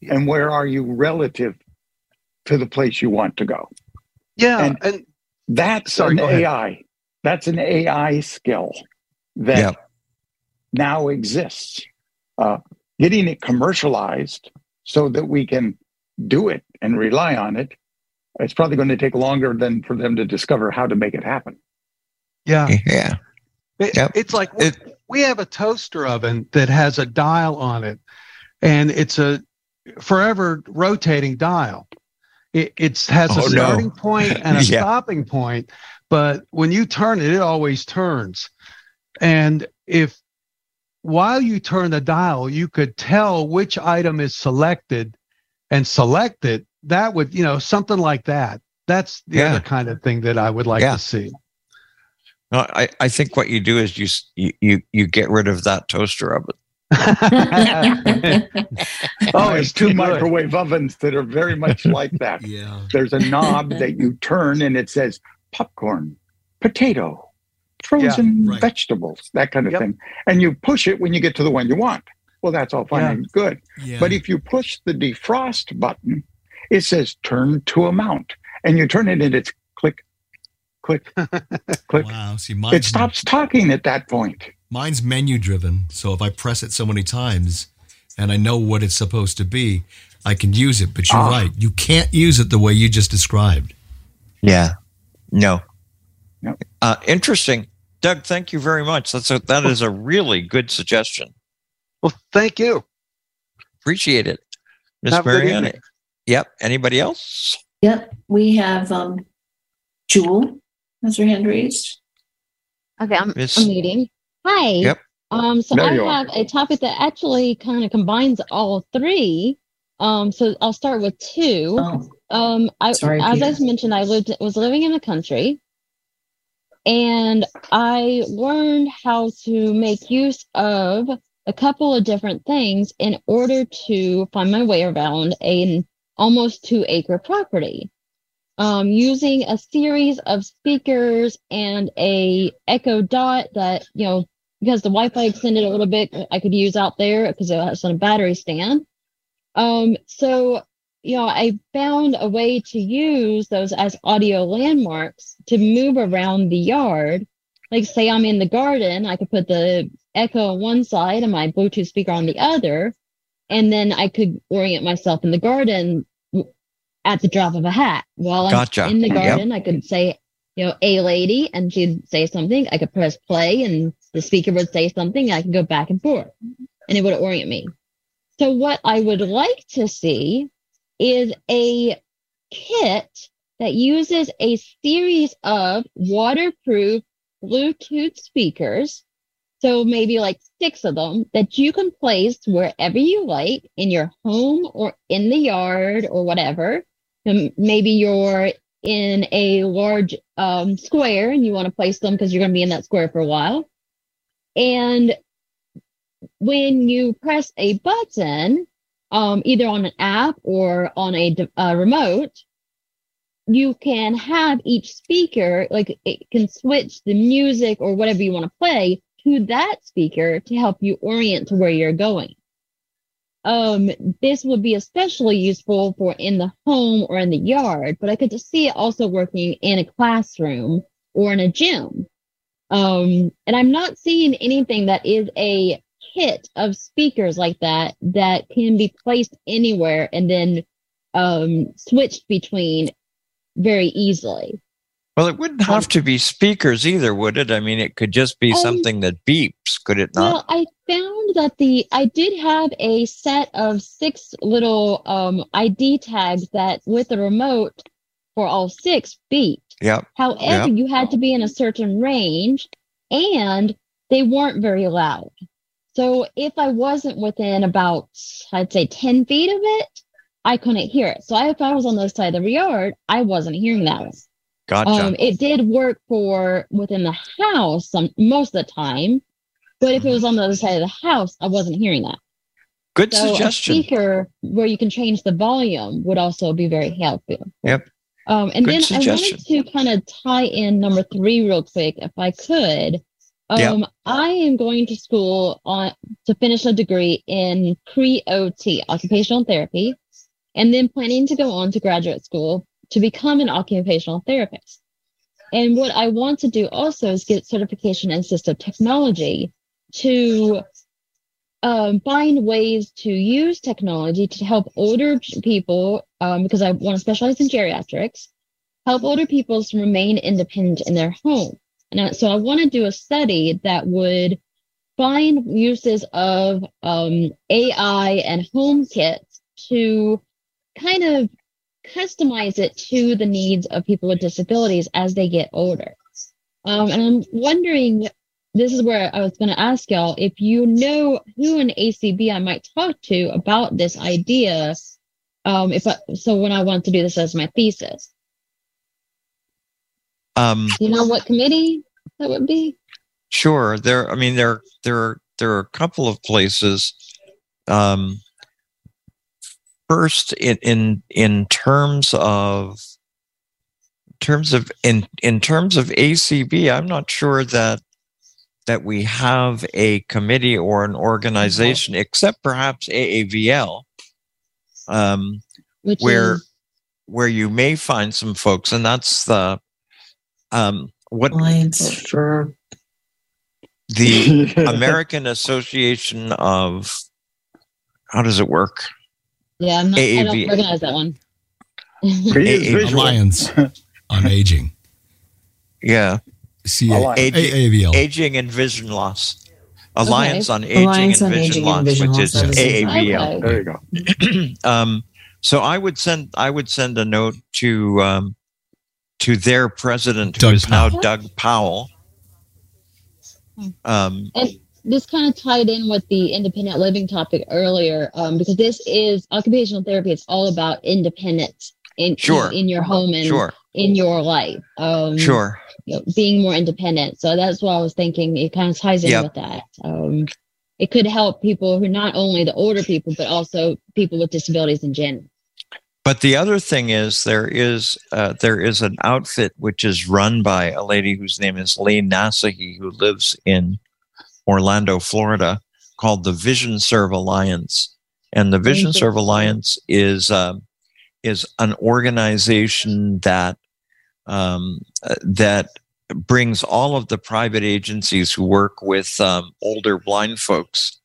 and where are you relative to the place you want to go. Yeah. And- and That's Sorry, an. AI. That's an AI skill that Yep. now exists. Uh, getting it commercialized so that we can do it and rely on it. It's probably going to take longer than for them to discover how to make it happen. yeah. Yeah. It- Yep. It's like It- we have a toaster oven that has a dial on it, and it's a forever rotating dial. It it's, has Oh, a no. starting point and a Yeah. stopping point, but when you turn it, it always turns. And if while you turn the dial, you could tell which item is selected and select it, that would, you know, something like that. That's the Yeah. other kind of thing that I would like Yeah. to see. No, I, I think what you do is you, you you you get rid of that toaster oven. Oh, it's two microwave ovens that are very much like that. yeah. There's a knob that you turn and it says popcorn, potato, frozen right. vegetables, that kind of Yep. thing. And you push it when you get to the one you want. Well, that's all fine Yeah. and good. yeah. But if you push the defrost button, it says turn to amount. And you turn it and it's click, click, click. wow, see, It stops talking at that point. Mine's menu driven. So if I press it so many times and I know what it's supposed to be, I can use it. But you're Ah. right, you can't use it the way you just described. Yeah. No. No. Uh, interesting. Doug, thank you very much. That's a, that is a really good suggestion. Well, thank you. Appreciate it. Miss Have Marianne. Yep. Anybody else? Yep, we have um, Jewel has her hand raised. Okay, I'm, Miss- I'm muting. Hi. Yep. Um, so There I you are. have a topic that actually kind of combines all three. Um, so I'll start with two. Oh, Um, I, Sorry, as I mentioned, I lived was living in the country, and I learned how to make use of a couple of different things in order to find my way around an almost two acre property. Um, using a series of speakers and a Echo Dot that, you know, because the Wi-Fi extended a little bit, I could use out there because it has on a battery stand. Um, so, you know, I found a way to use those as audio landmarks to move around the yard. Like, say I'm in the garden, I could put the Echo on one side and my Bluetooth speaker on the other, and then I could orient myself in the garden at the drop of a hat. While I'm Gotcha. in the Yep. garden, I could say, you know, a lady, and she'd say something. I could press play, and the speaker would say something. And I can go back and forth, and it would orient me. So, what I would like to see is a kit that uses a series of waterproof Bluetooth speakers. So, maybe like six of them that you can place wherever you like in your home or in the yard or whatever. Um, maybe you're in a large um, square and you want to place them because you're going to be in that square for a while. And when you press a button, um, either on an app or on a uh, remote, you can have each speaker, like it can switch the music or whatever you want to play to that speaker to help you orient to where you're going. Um, this would be especially useful for in the home or in the yard, but I could just see it also working in a classroom or in a gym. Um, and I'm not seeing anything that is a kit of speakers like that that can be placed anywhere and then um, switched between very easily. Well, it wouldn't have to be speakers either, would it? I mean, it could just be Um, something that beeps, could it not? Well. I found that the I did have a set of six little um, ID tags that with the remote for all six beeped. Yep. However, Yep. you had to be in a certain range and they weren't very loud. So if I wasn't within about, I'd say 10 feet of it, I couldn't hear it. So if I was on the other side of the yard, I wasn't hearing that one. Gotcha. Um, it did work for within the house some most of the time, but if it was on the other side of the house, I wasn't hearing that. Good So suggestion. a speaker where you can change the volume would also be very helpful. Yep. Um, and Good then suggestion. I wanted to kind of tie in number three real quick, if I could. Um, Yep. I am going to school on to finish a degree in pre-OT, occupational therapy, and then planning to go on to graduate school to become an occupational therapist. And what I want to do also is get certification in assistive technology to um, find ways to use technology to help older people, um, because I want to specialize in geriatrics, help older people remain independent in their home. And so I want to do a study that would find uses of um, AI and home kits to kind of customize it to the needs of people with disabilities as they get older. Um, and I'm wondering, this is where I was going to ask y'all if you know who in ACB I might talk to about this idea. Um, if I, so, when I want to do this as my thesis, Um, you know what committee that would be? Sure. There. I mean, there. There. There are a couple of places. Um, first, in in in terms of terms of in in terms of ACB, I'm not sure that that we have a committee or an organization, except perhaps AAVL, um, where is, where you may find some folks, and that's the um, what Alliance for the American Association of how does it work? yeah, I'm not, I don't AAV. recognize that one. He A- a- Alliance on Aging. Yeah, C Alliance. AAVL. aging and vision loss. Alliance on Aging Alliance and on Vision Aging Loss, and Vision which Loss, is that is it. AAVL. Okay. There you go. um, so I would send I would send a note to um, to their president, who Doug is now Doug Powell. Um, And this kind of tied in with the independent living topic earlier, um, because this is occupational therapy. It's all about independence in Sure. in your home and sure, in your life. Um, sure. You know, being more independent. So that's what I was thinking. It kind of ties in Yep. with that. Um, it could help people who not only the older people, but also people with disabilities in general. but the other thing is there is uh, there is an outfit which is run by a lady whose name is Lee Nasehi, who lives in Orlando, Florida, called the Vision Serve Alliance, and the Vision Serve Alliance is uh, is an organization that um, uh, that brings all of the private agencies who work with um, older blind folks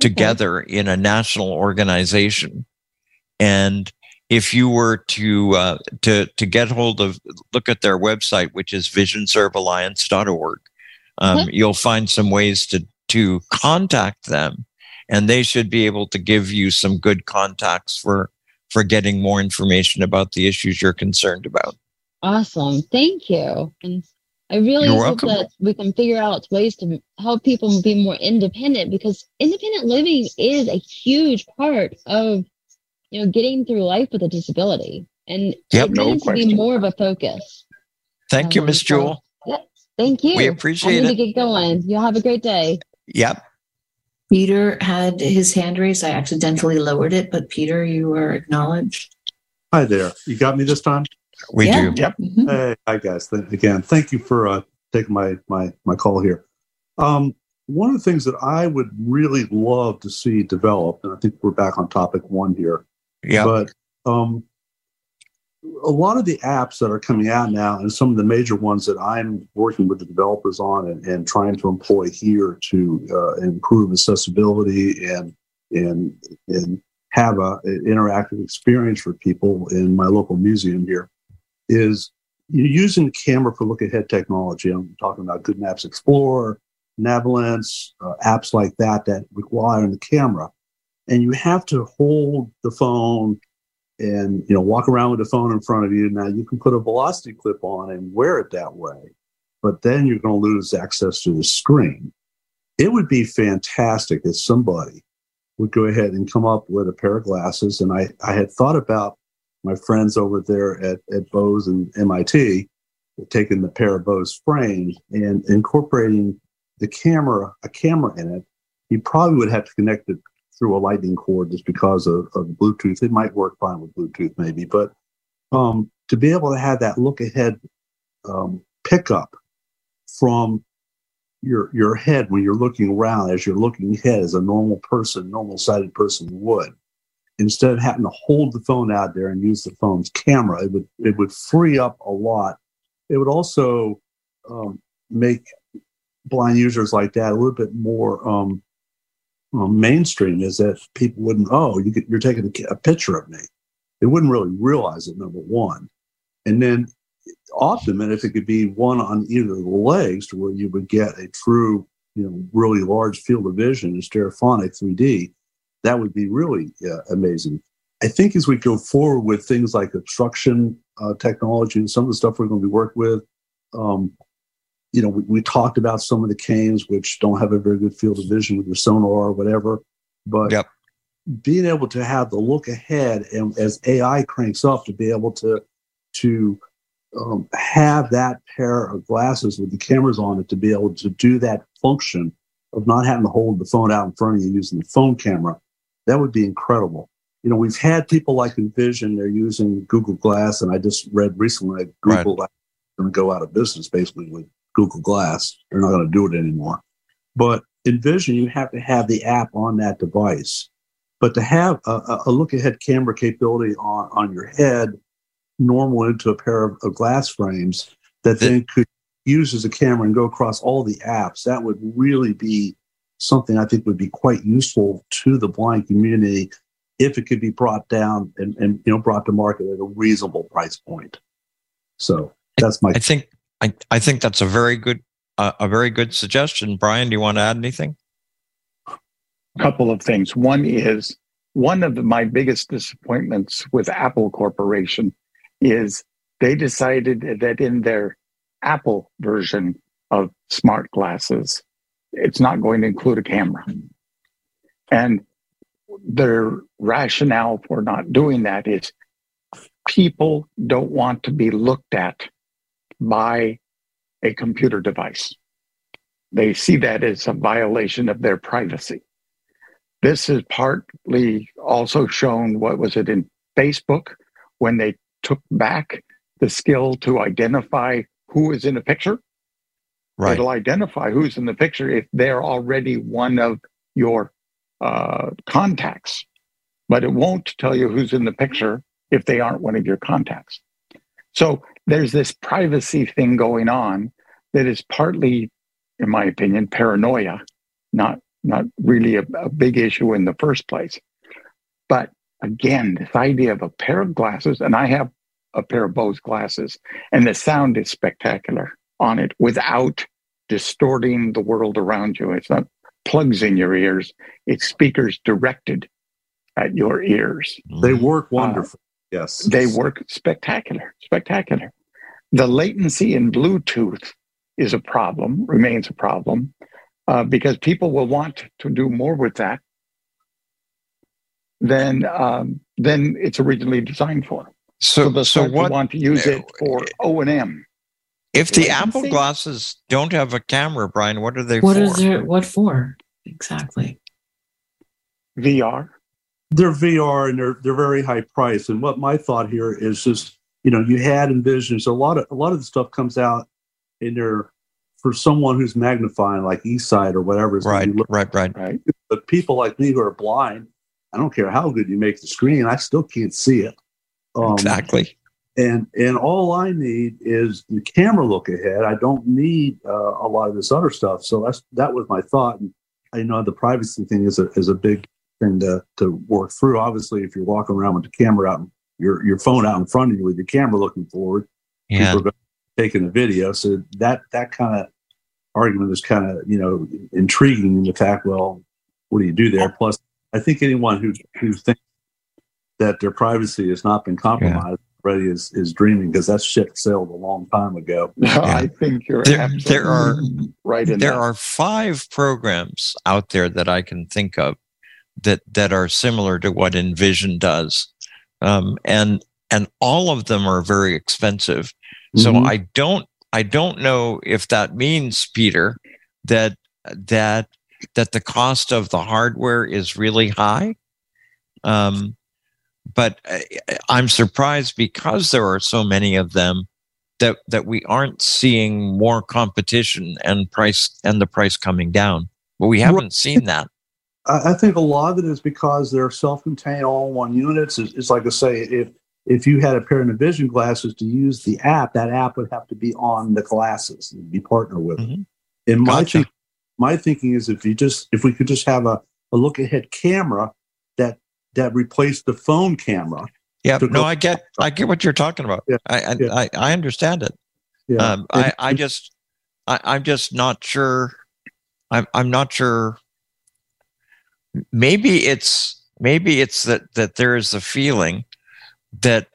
together okay. in a national organization. And if you were to uh, to to get hold of look at their website, which is visionservealliance.org, um, mm-hmm. you'll find some ways to to contact them, and they should be able to give you some good contacts for for getting more information about the issues you're concerned about. Awesome, thank you. And I really You're hope welcome. that we can figure out ways to help people be more independent because independent living is a huge part of you know getting through life with a disability, and yep, it no needs question. to be more of a focus. Thank um, you, Miss Jewel. Yep. Thank you. We appreciate I need it. To get going. You'll have a great day. Yep. Peter had his hand raised. I accidentally lowered it, but Peter, you are acknowledged. Hi there. You got me this time? We yeah. do. Yep. Mm-hmm. Hey, hi guys. Again, thank you for uh, taking my my my call here. Um, one of the things that I would really love to see develop, and I think we're back on topic one here. Yeah. But um, a lot of the apps that are coming out now, and some of the major ones that I'm working with the developers on and, and trying to employ here to uh, improve accessibility and and and have a, an interactive experience for people in my local museum here is you're using the camera for look ahead technology. I'm talking about GoodMaps Explorer, NaviLens, uh, apps like that that require the camera. And you have to hold the phone and you know walk around with the phone in front of you. Now you can put a velocity clip on and wear it that way, but then you're going to lose access to the screen. It would be fantastic if somebody would go ahead and come up with a pair of glasses. And I, I had thought about my friends over there at, at Bose and MIT taking the pair of Bose frames and incorporating the camera, a camera in it. You probably would have to connect it through a lightning cord just because of, of Bluetooth. It might work fine with Bluetooth, maybe, but um, to be able to have that look ahead um, pickup from your your head when you're looking around as you're looking ahead as a normal person, normal sighted person would, instead of having to hold the phone out there and use the phone's camera, it would it would free up a lot. It would also um, make blind users like that a little bit more um, um, mainstream. Is that people wouldn't oh you are taking a, a picture of me. They wouldn't really realize it. Number one, and then often, and if it could be one on either of the legs, to where you would get a true you know really large field of vision in stereophonic 3D that would be really uh, amazing. I think as we go forward with things like obstruction uh, technology and some of the stuff we're going to be working with, um, you know, we, we, talked about some of the canes which don't have a very good field of vision with their sonar or whatever, but yep. being able to have the look ahead and as AI cranks up to be able to to um, have that pair of glasses with the cameras on it to be able to do that function of not having to hold the phone out in front of you using the phone camera that would be incredible. You know, we've had people like Envision, they're using Google Glass, and I just read recently that Google right. is going to go out of business basically with Google Glass. They're not going to do it anymore. But Envision, you have to have the app on that device. But to have a, a look ahead camera capability on, on your head, normal into a pair of, of glass frames that then could use as a camera and go across all the apps, that would really be something I think would be quite useful to the blind community if it could be brought down and, and you know brought to market at a reasonable price point. So that's my. I think I, I think that's a very good uh, a very good suggestion. Brian, do you want to add anything? A couple of things. One is one of the, my biggest disappointments with Apple Corporation is they decided that in their Apple version of smart glasses it's not going to include a camera. And their rationale for not doing that is people don't want to be looked at by a computer device. They see that as a violation of their privacy. This is partly also shown, what was it in Facebook, when they took back the skill to identify who is in a picture. Right. It'll identify who's in the picture if they're already one of your uh, contacts, but it won't tell you who's in the picture if they aren't one of your contacts. So there's this privacy thing going on that is partly, in my opinion, paranoia, not not really a, a big issue in the first place. But again, this idea of a pair of glasses, and I have a pair of Bose glasses, and the sound is spectacular on it without distorting the world around you. It's not plugs in your ears, it's speakers directed at your ears. They work wonderful. Uh, yes. They work spectacular, spectacular. The latency in Bluetooth is a problem, remains a problem, uh, because people will want to do more with that than um, than it's originally designed for. So, so, so what? want to use it for O and M. If the Apple glasses don't have a camera, Brian, what are they What for? is there? What for exactly? VR. They're VR and they're they're very high price. And what my thought here is just you know you had envisions a lot of a lot of the stuff comes out in there for someone who's magnifying like eSight or whatever. is Right, look- right, right. Right. But people like me who are blind, I don't care how good you make the screen, I still can't see it. Um, Exactly. And and all I need is the camera look ahead. I don't need uh, a lot of this other stuff. So that's that was my thought. And I know the privacy thing is a is a big thing to to work through. Obviously, if you're walking around with the camera out, your your phone out in front of you with your camera looking forward, Yeah. people are taking a video. So that that kind of argument is kind of you know intriguing in the fact. Well, what do you do there? Plus, I think anyone who who thinks that their privacy has not been compromised already is is dreaming because that ship sailed a long time ago. I think you're There- absolutely there are- right in there that. are five programs out there that I can think of that that are similar to what Envision does, um, and and all of them are very expensive. So Mhm. I don't I don't know if that means Peter that that that the cost of the hardware is really high. Um, but I'm surprised because there are so many of them that that we aren't seeing more competition and price and the price coming down. But we haven't seen that. I, think a lot of it is because they're self-contained all-in-one units. It's, it's like I say, if if you had a pair of vision glasses to use the app, that app would have to be on the glasses and be partner with it. Mhm. And my Gotcha. think, my thinking is if you just if we could just have a, a look ahead camera that that replaced the phone camera. Yeah, no, go- I get I get what you're talking about. Yeah, I, I, yeah. I I understand it. Yeah. Um, I, I just I, I'm just not sure. I'm I'm not sure. Maybe it's maybe it's that that there is a feeling that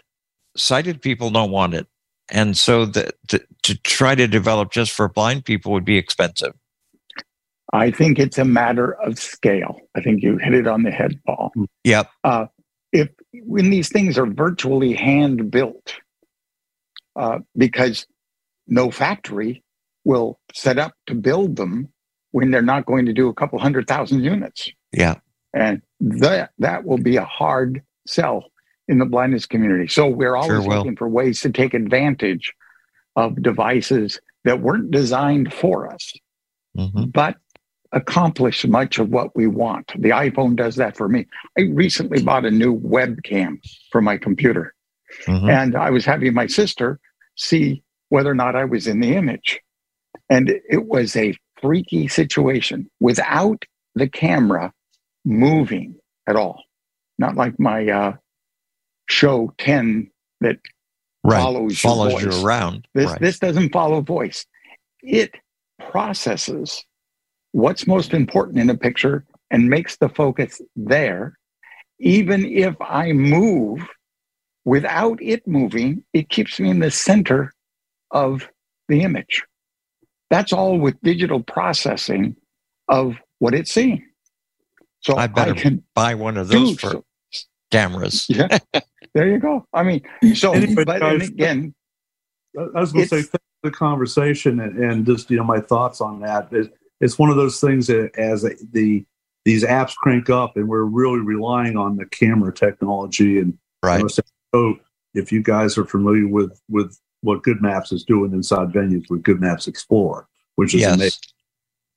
sighted people don't want it, and so that to, to try to develop just for blind people would be expensive. I think it's a matter of scale. I think you hit it on the head, Paul. Yep. if when these things are virtually hand built, uh, because no factory will set up to build them when they're not going to do a couple hundred thousand units, Yeah. and that that will be a hard sell in the blindness community. So we're always Sure looking for ways to take advantage of devices that weren't designed for us hmm but accomplish much of what we want. The iPhone does that for me. I recently bought a new webcam for my computer, hmm and I was having my sister see whether or not I was in the image. And it was a freaky situation without the camera moving at all. Not like my uh, show 10 that Right. follows Follows you around. this right. this doesn't follow voice. It processes what's most important in a picture and makes the focus there. Even if I move without it moving, it keeps me in the center of the image. That's all with digital processing of what it's seeing. So I I, better can Buy one of those for so. cameras. Yeah, there you go. I mean, so Anyway, but and guys, again, I was going to say It's- thanks for the conversation and, and just you know my thoughts on that. It, it's one of those things that as the these apps crank up and we're really relying on the camera technology and Right. you know, so if you guys are familiar with with what GoodMaps is doing inside venues with GoodMaps Explore, which is Yes. amazing.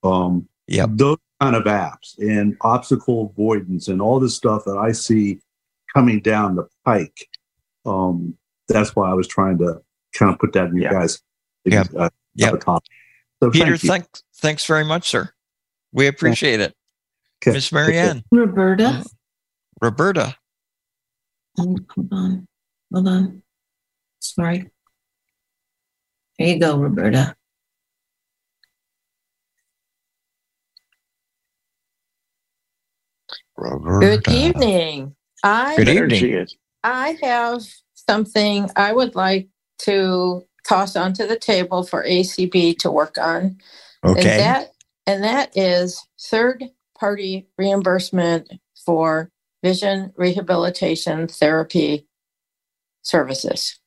Um, Yep. those kind of apps and obstacle avoidance and all this stuff that I see coming down the pike. Um, that's why I was trying to kind of put that in you Yeah. guys. Yep. Uh, Yep. Top. So Peter, thank thanks thanks very much, sir. We appreciate it. Okay. Miss Marianne, Roberta. Uh, Roberta. Oh, hold on. Hold on. Sorry. There you go, Roberta. Roberta. Good evening. I Good evening. I have something I would like to toss onto the table for ACB to work on. Okay. And that and that is third party reimbursement for vision rehabilitation therapy services.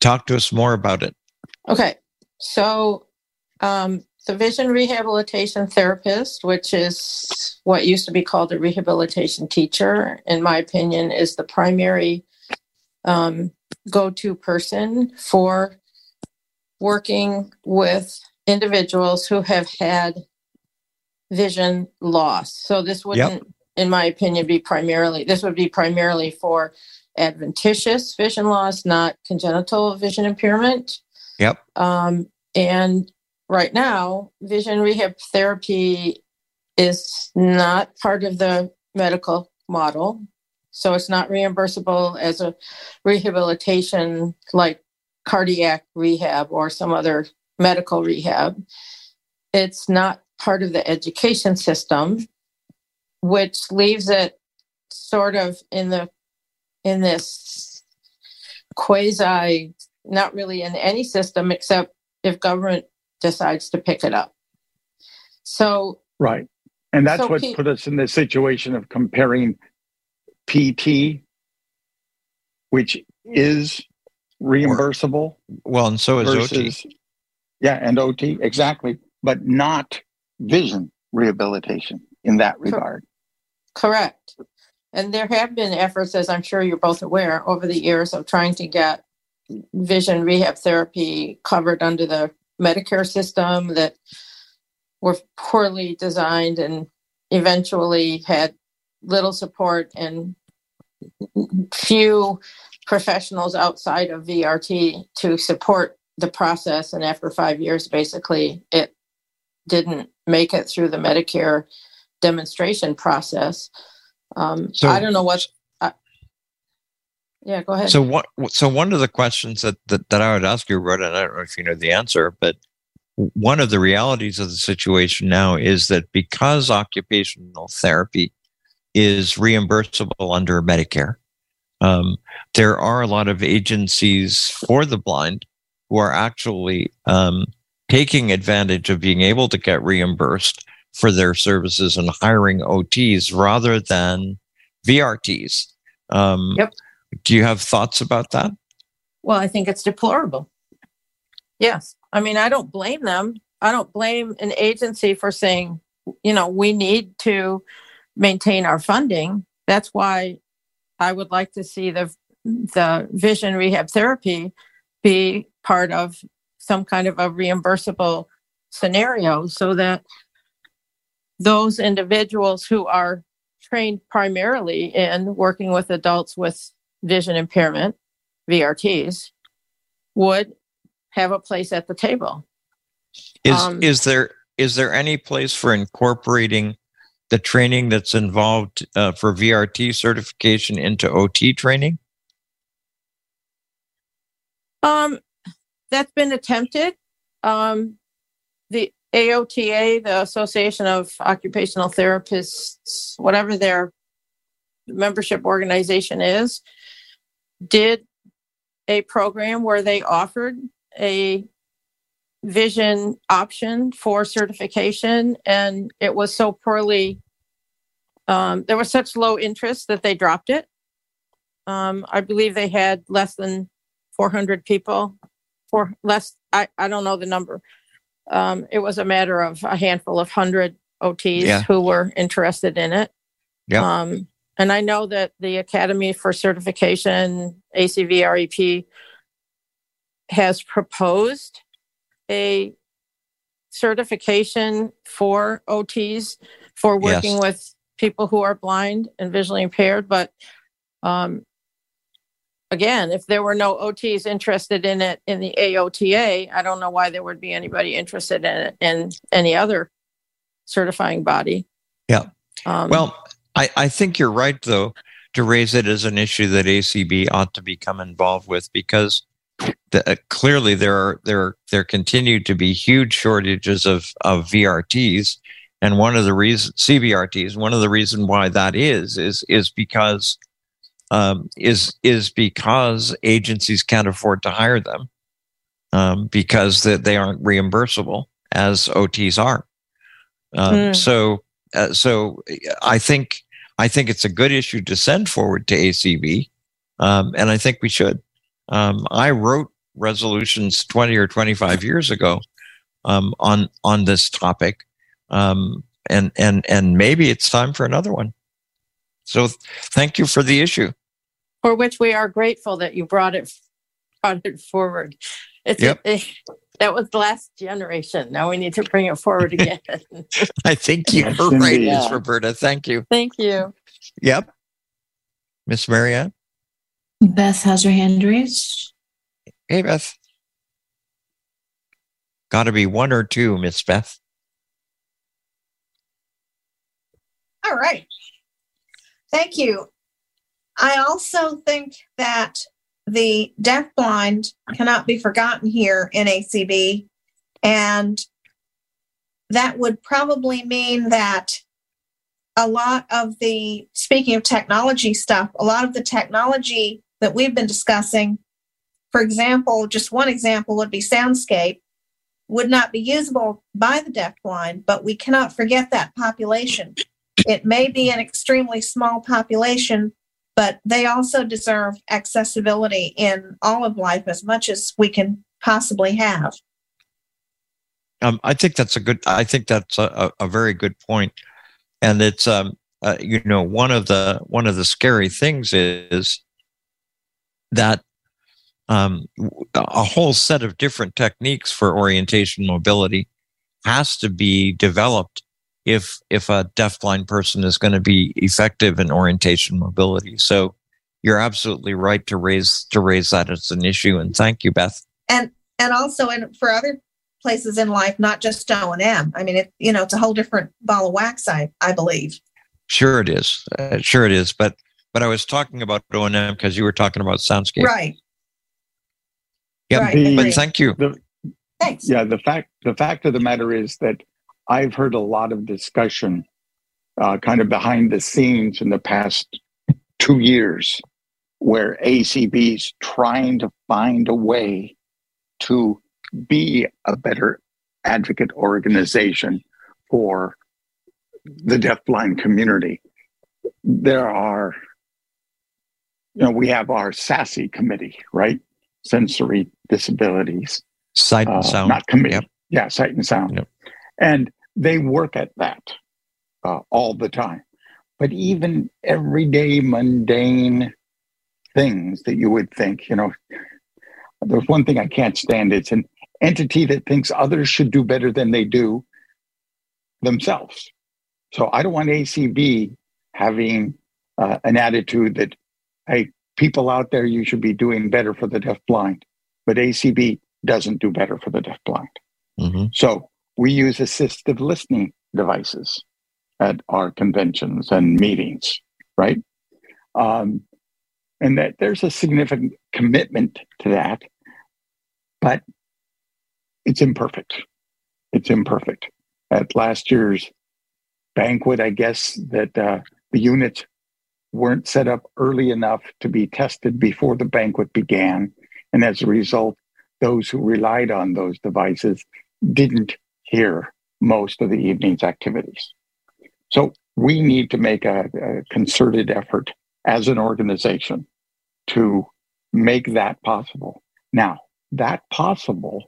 Talk to us more about it. Okay, so um, the vision rehabilitation therapist, which is what used to be called a rehabilitation teacher, in my opinion, is the primary um, go to person for working with individuals who have had vision loss. So this wouldn't, in my opinion, be primarily, this would be primarily for adventitious vision loss, not congenital vision impairment. Yep. Um, and right now, vision rehab therapy is not part of the medical model. So it's not reimbursable as a rehabilitation like cardiac rehab or some other medical rehab. It's not part of the education system, which leaves it sort of in the in this quasi not really in any system except if government decides to pick it up. So Right. And that's So what Pete- put us in the situation of comparing PT, which is reimbursable Well, and so is OT. yeah, and OT, exactly, but not vision rehabilitation in that regard. Correct. And there have been efforts, as I'm sure you're both aware, over the years of trying to get vision rehab therapy covered under the Medicare system that were poorly designed and eventually had little support and few professionals outside of VRT to support the process. And after five years, basically, it didn't make it through the Medicare demonstration process. Um, So- I don't know what. I yeah, go ahead. So what? So one of the questions that, that that I would ask you, Rhoda, and I don't know if you know the answer, but one of the realities of the situation now is that because occupational therapy is reimbursable under Medicare, um, there are a lot of agencies for the blind who are actually um, taking advantage of being able to get reimbursed for their services and hiring OTs rather than VRTs. Um, Yep. Do you have thoughts about that? Well, I think it's deplorable. Yes. I mean, I don't blame them. I don't blame an agency for saying, you know, we need to maintain our funding. That's why I would like to see the the vision rehab therapy be part of some kind of a reimbursable scenario so that those individuals who are trained primarily in working with adults with vision impairment, VRTs, would have a place at the table. Is Um, is there is there any place for incorporating the training that's involved uh, for VRT certification into OT training? Um, that's been attempted. Um, the AOTA, the Association of Occupational Therapists, whatever their membership organization is, did a program where they offered a vision option for certification, and it was so poorly. Um, there was such low interest that they dropped it. Um, I believe they had less than 400 people for less i i don't know the number um it was a matter of a handful of hundred ots Yeah. who were interested in it Yeah. um and I know that the Academy for Certification, ACVREP, has proposed a certification for OTs for working Yes. with people who are blind and visually impaired. But um, again, if there were no OTs interested in it in the AOTA, I don't know why there would be anybody interested in it in any other certifying body. Yeah. Um, Well, I, I think you're right, though, to raise it as an issue that ACB ought to become involved with because the, uh, clearly there are there there continue to be huge shortages of of VRTs, and one of the reasons CVRTs. One of the reason why that is is is because um, is is because agencies can't afford to hire them um, because that they aren't reimbursable as OTs are. Um, Hmm. So uh, so I think I think it's a good issue to send forward to ACB, um, and I think we should. Um, I wrote resolutions twenty or twenty five years ago um, on on this topic, um, and and and maybe it's time for another one. So thank you for the issue. for which we are grateful that you brought it brought it forward. It's Yep. that was the last generation. Now we need to bring it forward again. I think you're right, indeed. Miss Roberta. Thank you. Thank you. Yep, Miss Marianne. Beth has her hand raised. Hey, Beth. Got to be one or two, Miss Beth. All right. Thank you. I also think that the deafblind cannot be forgotten here in ACB. And that would probably mean that a lot of the, speaking of technology stuff, a lot of the technology that we've been discussing, for example, just one example would be Soundscape, would not be usable by the deafblind, but we cannot forget that population. It may be an extremely small population, but they also deserve accessibility in all of life as much as we can possibly have. Um, I think that's a good. I think that's a, a, very good point, and it's um, uh, you know, one of the one of the scary things is that um, a whole set of different techniques for orientation mobility has to be developed if if a deafblind person is going to be effective in orientation mobility. So you're absolutely right to raise to raise that as an issue, and thank you, Beth. And and also in for other places in life, not just O and M. I mean, it you know, it's a whole different ball of wax. I I believe. Sure, it is. Uh, sure, it is. But but I was talking about O and M because you were talking about soundscape. Right. Yeah, right, The- But agreed. thank you. Thanks. Yeah, the fact the fact of the matter is that I've heard a lot of discussion, uh, kind of behind the scenes in the past two years, where ACB's trying to find a way to be a better advocate organization for the deafblind community. There are, you know, we have our SASE committee, right? Sensory disabilities Sight uh, and sound. not committee. Yep. Yeah, sight and sound. Yep. And they work at that uh, all the time. But even everyday mundane things that you would think, you know, there's one thing I can't stand. It's an entity that thinks others should do better than they do themselves. So I don't want ACB having uh, an attitude that, hey, people out there, you should be doing better for the deafblind. But ACB doesn't do better for the deafblind. Mhm. So we use assistive listening devices at our conventions and meetings, right? Um, and that there's a significant commitment to that, but it's imperfect. It's imperfect. At last year's banquet, I guess that uh, the units weren't set up early enough to be tested before the banquet began. And as a result, those who relied on those devices didn't hear most of the evening's activities. So we need to make a, a concerted effort as an organization to make that possible. Now, that possible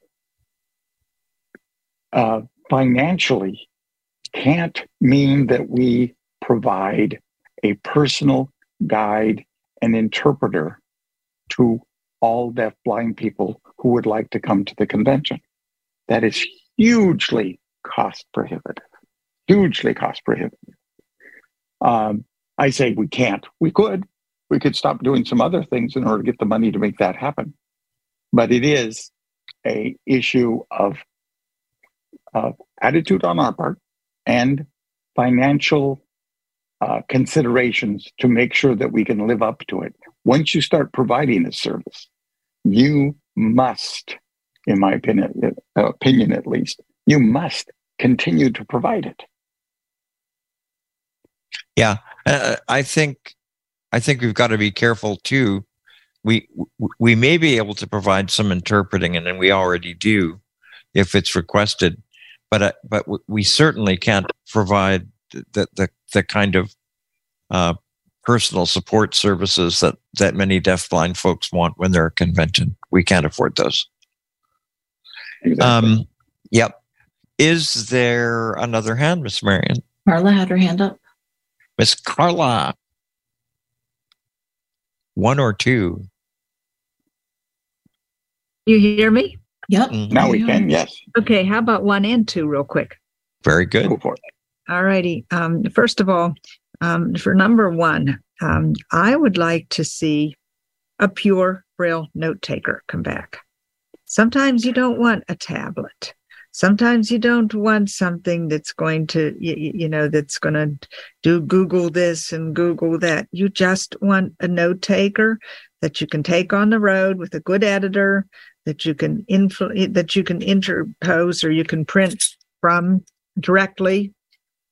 uh, financially can't mean that we provide a personal guide and interpreter to all deaf blind people who would like to come to the convention. That is hugely cost prohibitive, hugely cost prohibitive. Um, I say we can't. We could. We could stop doing some other things in order to get the money to make that happen. But it is a issue of uh, attitude on our part and financial uh, considerations to make sure that we can live up to it. Once you start providing a service, you must, in my opinion, uh, opinion at least, you must continue to provide it. Yeah, uh, I think I think we've got to be careful too. We we may be able to provide some interpreting, and we already do, if it's requested. But uh, but we certainly can't provide the the, the kind of uh, personal support services that that many deafblind folks want when they're at convention. We can't afford those. Exactly. Um, yep. Is there another hand, Miss Marion? Carla had her hand up. Miss Carla. One or two. You hear me? Yep. Mhm. now we can, yes. Okay, how about one and two, real quick? Very good. Go for it. All righty. Um, first of all, um, for number one, um, I would like to see a pure braille note taker come back. Sometimes you don't want a tablet. Sometimes you don't want something that's going to, you, you know, that's going to do Google this and Google that. You just want a note taker that you can take on the road with a good editor that you can influ- that you can interpose or you can print from directly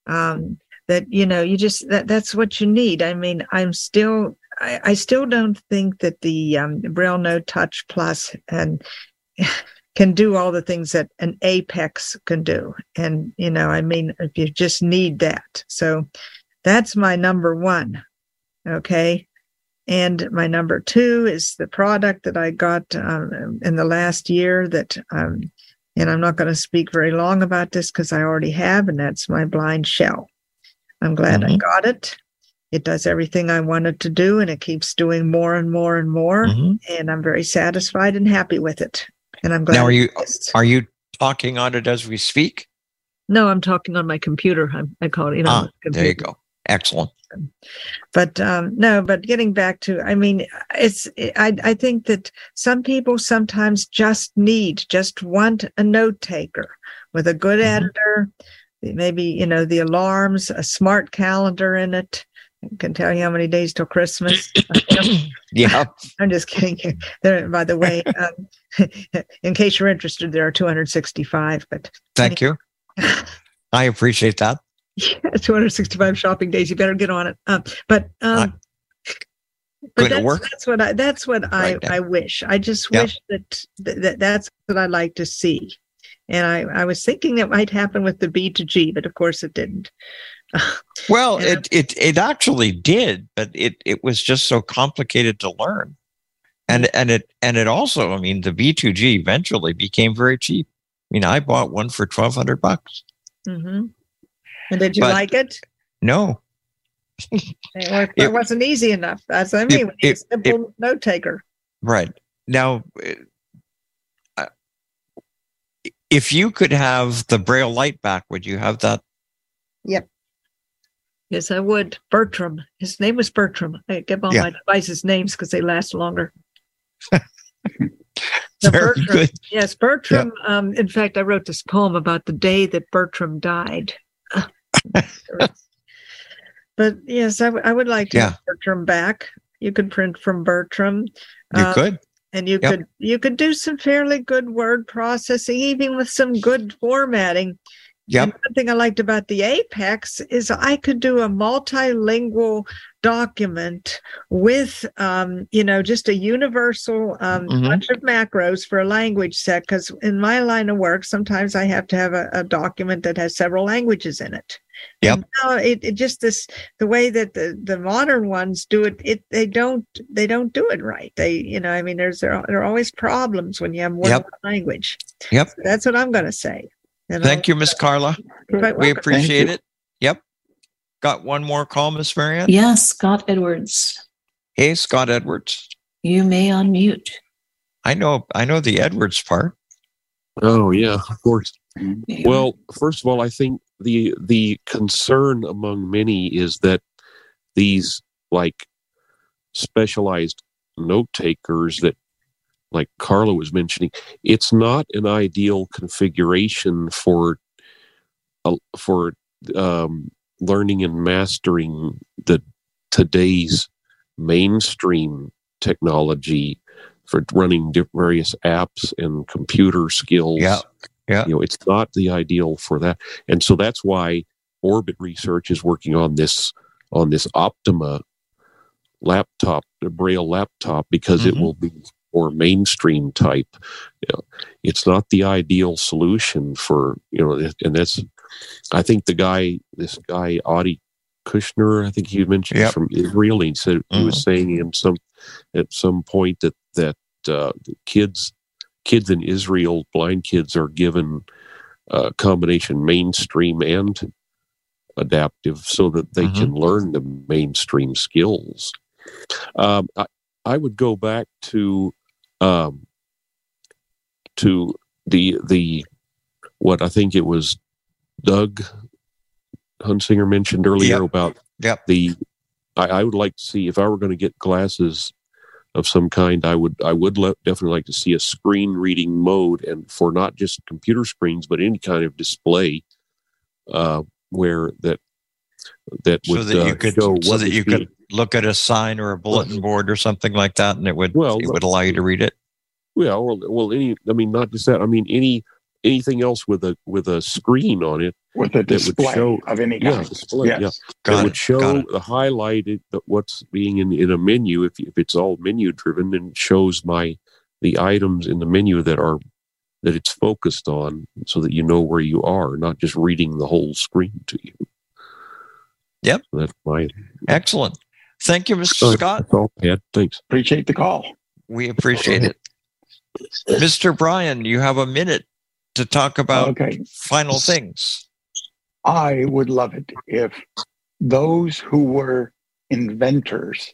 um, that you know you just that that's what you need. I mean i'm still i, I still don't think that the um, BrailleNote Touch Plus and can do all the things that an apex can do. And you know i mean if you just need that. So that's my number one okay? And my number two is the product that i got um, in the last year that um, and i'm not going to speak very long about this because i already have and that's my BlindShell I'm glad I Mhm. got it. It does everything I wanted to do and it keeps doing more and more and more. Mhm. And I'm very satisfied and happy with it. And I'm glad. Now, are you are you talking on it as we speak? No, I'm talking on my computer. I'm, I call it, you know, Ah, there you go. Excellent. But um, no, but getting back to, I mean, it's, I, I think that some people sometimes just need, just want a note taker with a good Mhm. editor, maybe, you know, the alarms, a smart calendar in it. I can tell you how many days till Christmas. Yeah. I'm just kidding. There, by the way, um, in case you're interested, there are 265, but Thank you. I appreciate that. yeah, 265 shopping days. You better get on it. Um, but um, Going but that's, that's what I that's what I Right now. I wish. I just Yep. wish that, that that that's what I like to see. And I I was thinking that might happen with the B2G, but of course it didn't. Well, it, it it actually did, but it it was just so complicated to learn. And and it and it also, I mean, the B2G eventually became very cheap. I mean, I bought one for twelve hundred bucks. hmm And did you But- like it? No, It, It- it wasn't easy enough. That's what I mean. It- we need a it- simple note taker. right now, uh, if you could have the Braille Lite back, would you have that? Yep. Yes, I would. Bertram. His name was Bertram. I give all Yeah. my devices names because they last longer. Very Bertram. good. Yes, Bertram. Um, in fact, I wrote this poem about the day that Bertram died. but yes, I, w- I would like to Yeah. Bertram back. You could print from Bertram. You Um, could. and you Yep. could you could do some fairly good word processing, even with some good formatting. Yep. And one thing I liked about the Apex is I could do a multilingual document with, um, you know, just a universal um, Mhm. bunch of macros for a language set. Because in my line of work, sometimes I have to have a, a document that has several languages in it. Yep. Now it, it just this the way that the, the modern ones do it, it they don't they don't do it right. They you know I mean there's there are, there are always problems when you have more Yep. than one language. Yep. That's what I'm going to say. And Thank you, Miss Carla. We appreciate it. Yep. got one more call, Miss Marianne? Yes, Scott Edwards. Hey, Scott Edwards. You may unmute. I know I know the Edwards part. Oh yeah, of course. Well, first of all, I think the the concern among many is that these like specialized note takers that like Carla was mentioning, it's not an ideal configuration for uh, for um, learning and mastering the today's mainstream technology for running various apps and computer skills. Yeah, yeah. You know, it's not the ideal for that, and so that's why Orbit Research is working on this on this Optima laptop, the Braille laptop, because Mm-hmm. it will be more mainstream type. You know, it's not the ideal solution for you know, and that's I think the guy, this guy Audie Kushner, I think he mentioned Yep. from Israel. He said he was Mhm. saying in some at some point that that uh, kids kids in Israel, blind kids, are given a combination mainstream and adaptive so that they Mhm. can learn the mainstream skills. Um, I, I would go back to um, to the the what I think it was Doug Hunsinger mentioned earlier Yep. about Yep. the I, I would like to see if I were going to get glasses of some kind I would I would le- definitely like to see a screen reading mode and for not just computer screens but any kind of display uh, where that that So would that you uh, could show so that you could look at a sign or a bulletin board or something like that and it would Well, it would allow you to read it. Yeah, well, well, any. I mean, not just that. I mean, any anything else with a with a screen on it with a that would display show of any yeah, kind. display, Yes. yeah, Got that it, would show got it. the highlighted the- what's being in in a menu. If if it's all menu driven, and shows my the items in the menu that are that it's focused on, so that you know where you are, not just reading the whole screen to you. Yep. that's my Excellent. Thank you, Mr. Scott. That's all, Ed. Thanks. Appreciate the call. We appreciate it. Mr. Brian, you have a minute to talk about Okay. final things. I would love it if those who were inventors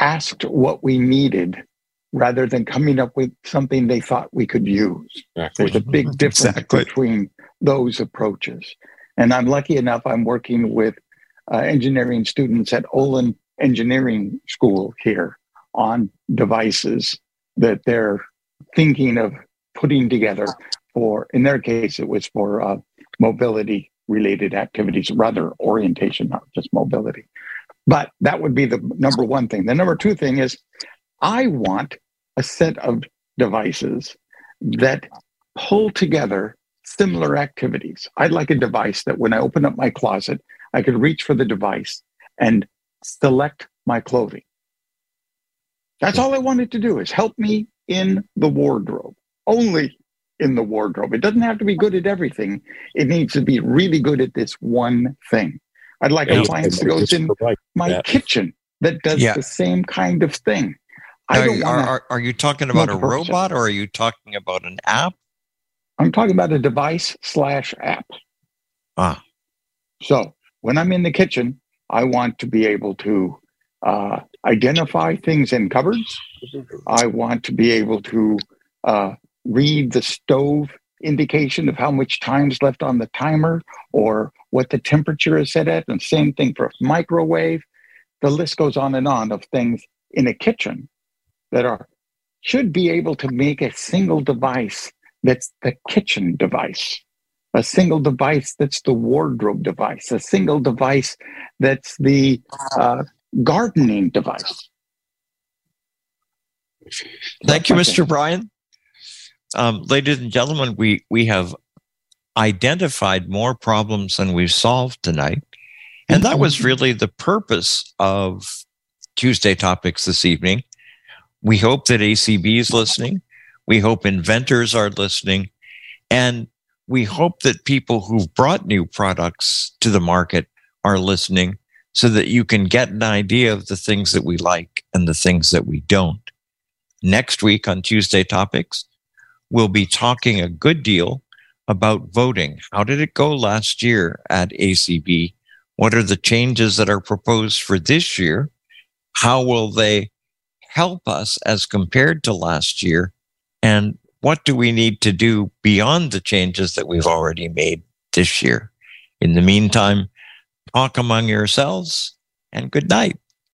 asked what we needed rather than coming up with something they thought we could use. There's a big difference Exactly. between those approaches. And I'm lucky enough, I'm working with uh, engineering students at Olin Engineering School here on devices that they're thinking of putting together for, in their case, it was for uh, mobility related activities, rather orientation, not just mobility. But that would be the number one thing. The number two thing is I want a set of devices that pull together similar activities. I'd like a device that when I open up my closet, I could reach for the device and select my clothing. That's all I wanted to do is help me in the wardrobe, only in the wardrobe. It doesn't have to be good at everything. It needs to be really good at this one thing. I'd like Yeah, appliance that and goes in like my that. kitchen that does Yeah. the same kind of thing. I Are, don't you- are, are, are you talking about a multiple robot or are you talking about an app? I'm talking about a device slash app. Ah. So when I'm in the kitchen, I want to be able to uh, identify things in cupboards. I want to be able to uh, read the stove indication of how much time's left on the timer or what the temperature is set at. And same thing for a microwave. The list goes on and on of things in a kitchen that are should be able to make a single device that's the kitchen device, a single device that's the wardrobe device, a single device that's the uh, gardening device. Thank you. Mr. Brian. Um, ladies and gentlemen, we, we have identified more problems than we've solved tonight. And that was really the purpose of Tuesday Topics this evening. We hope that ACB is listening. We hope inventors are listening. And we hope that people who've brought new products to the market are listening so that you can get an idea of the things that we like and the things that we don't. Next week on Tuesday Topics, we'll be talking a good deal about voting. How did it go last year at ACB What are the changes that are proposed for this year? How will they help us as compared to last year? And what do we need to do beyond the changes that we've already made this year? In the meantime, talk among yourselves and good night.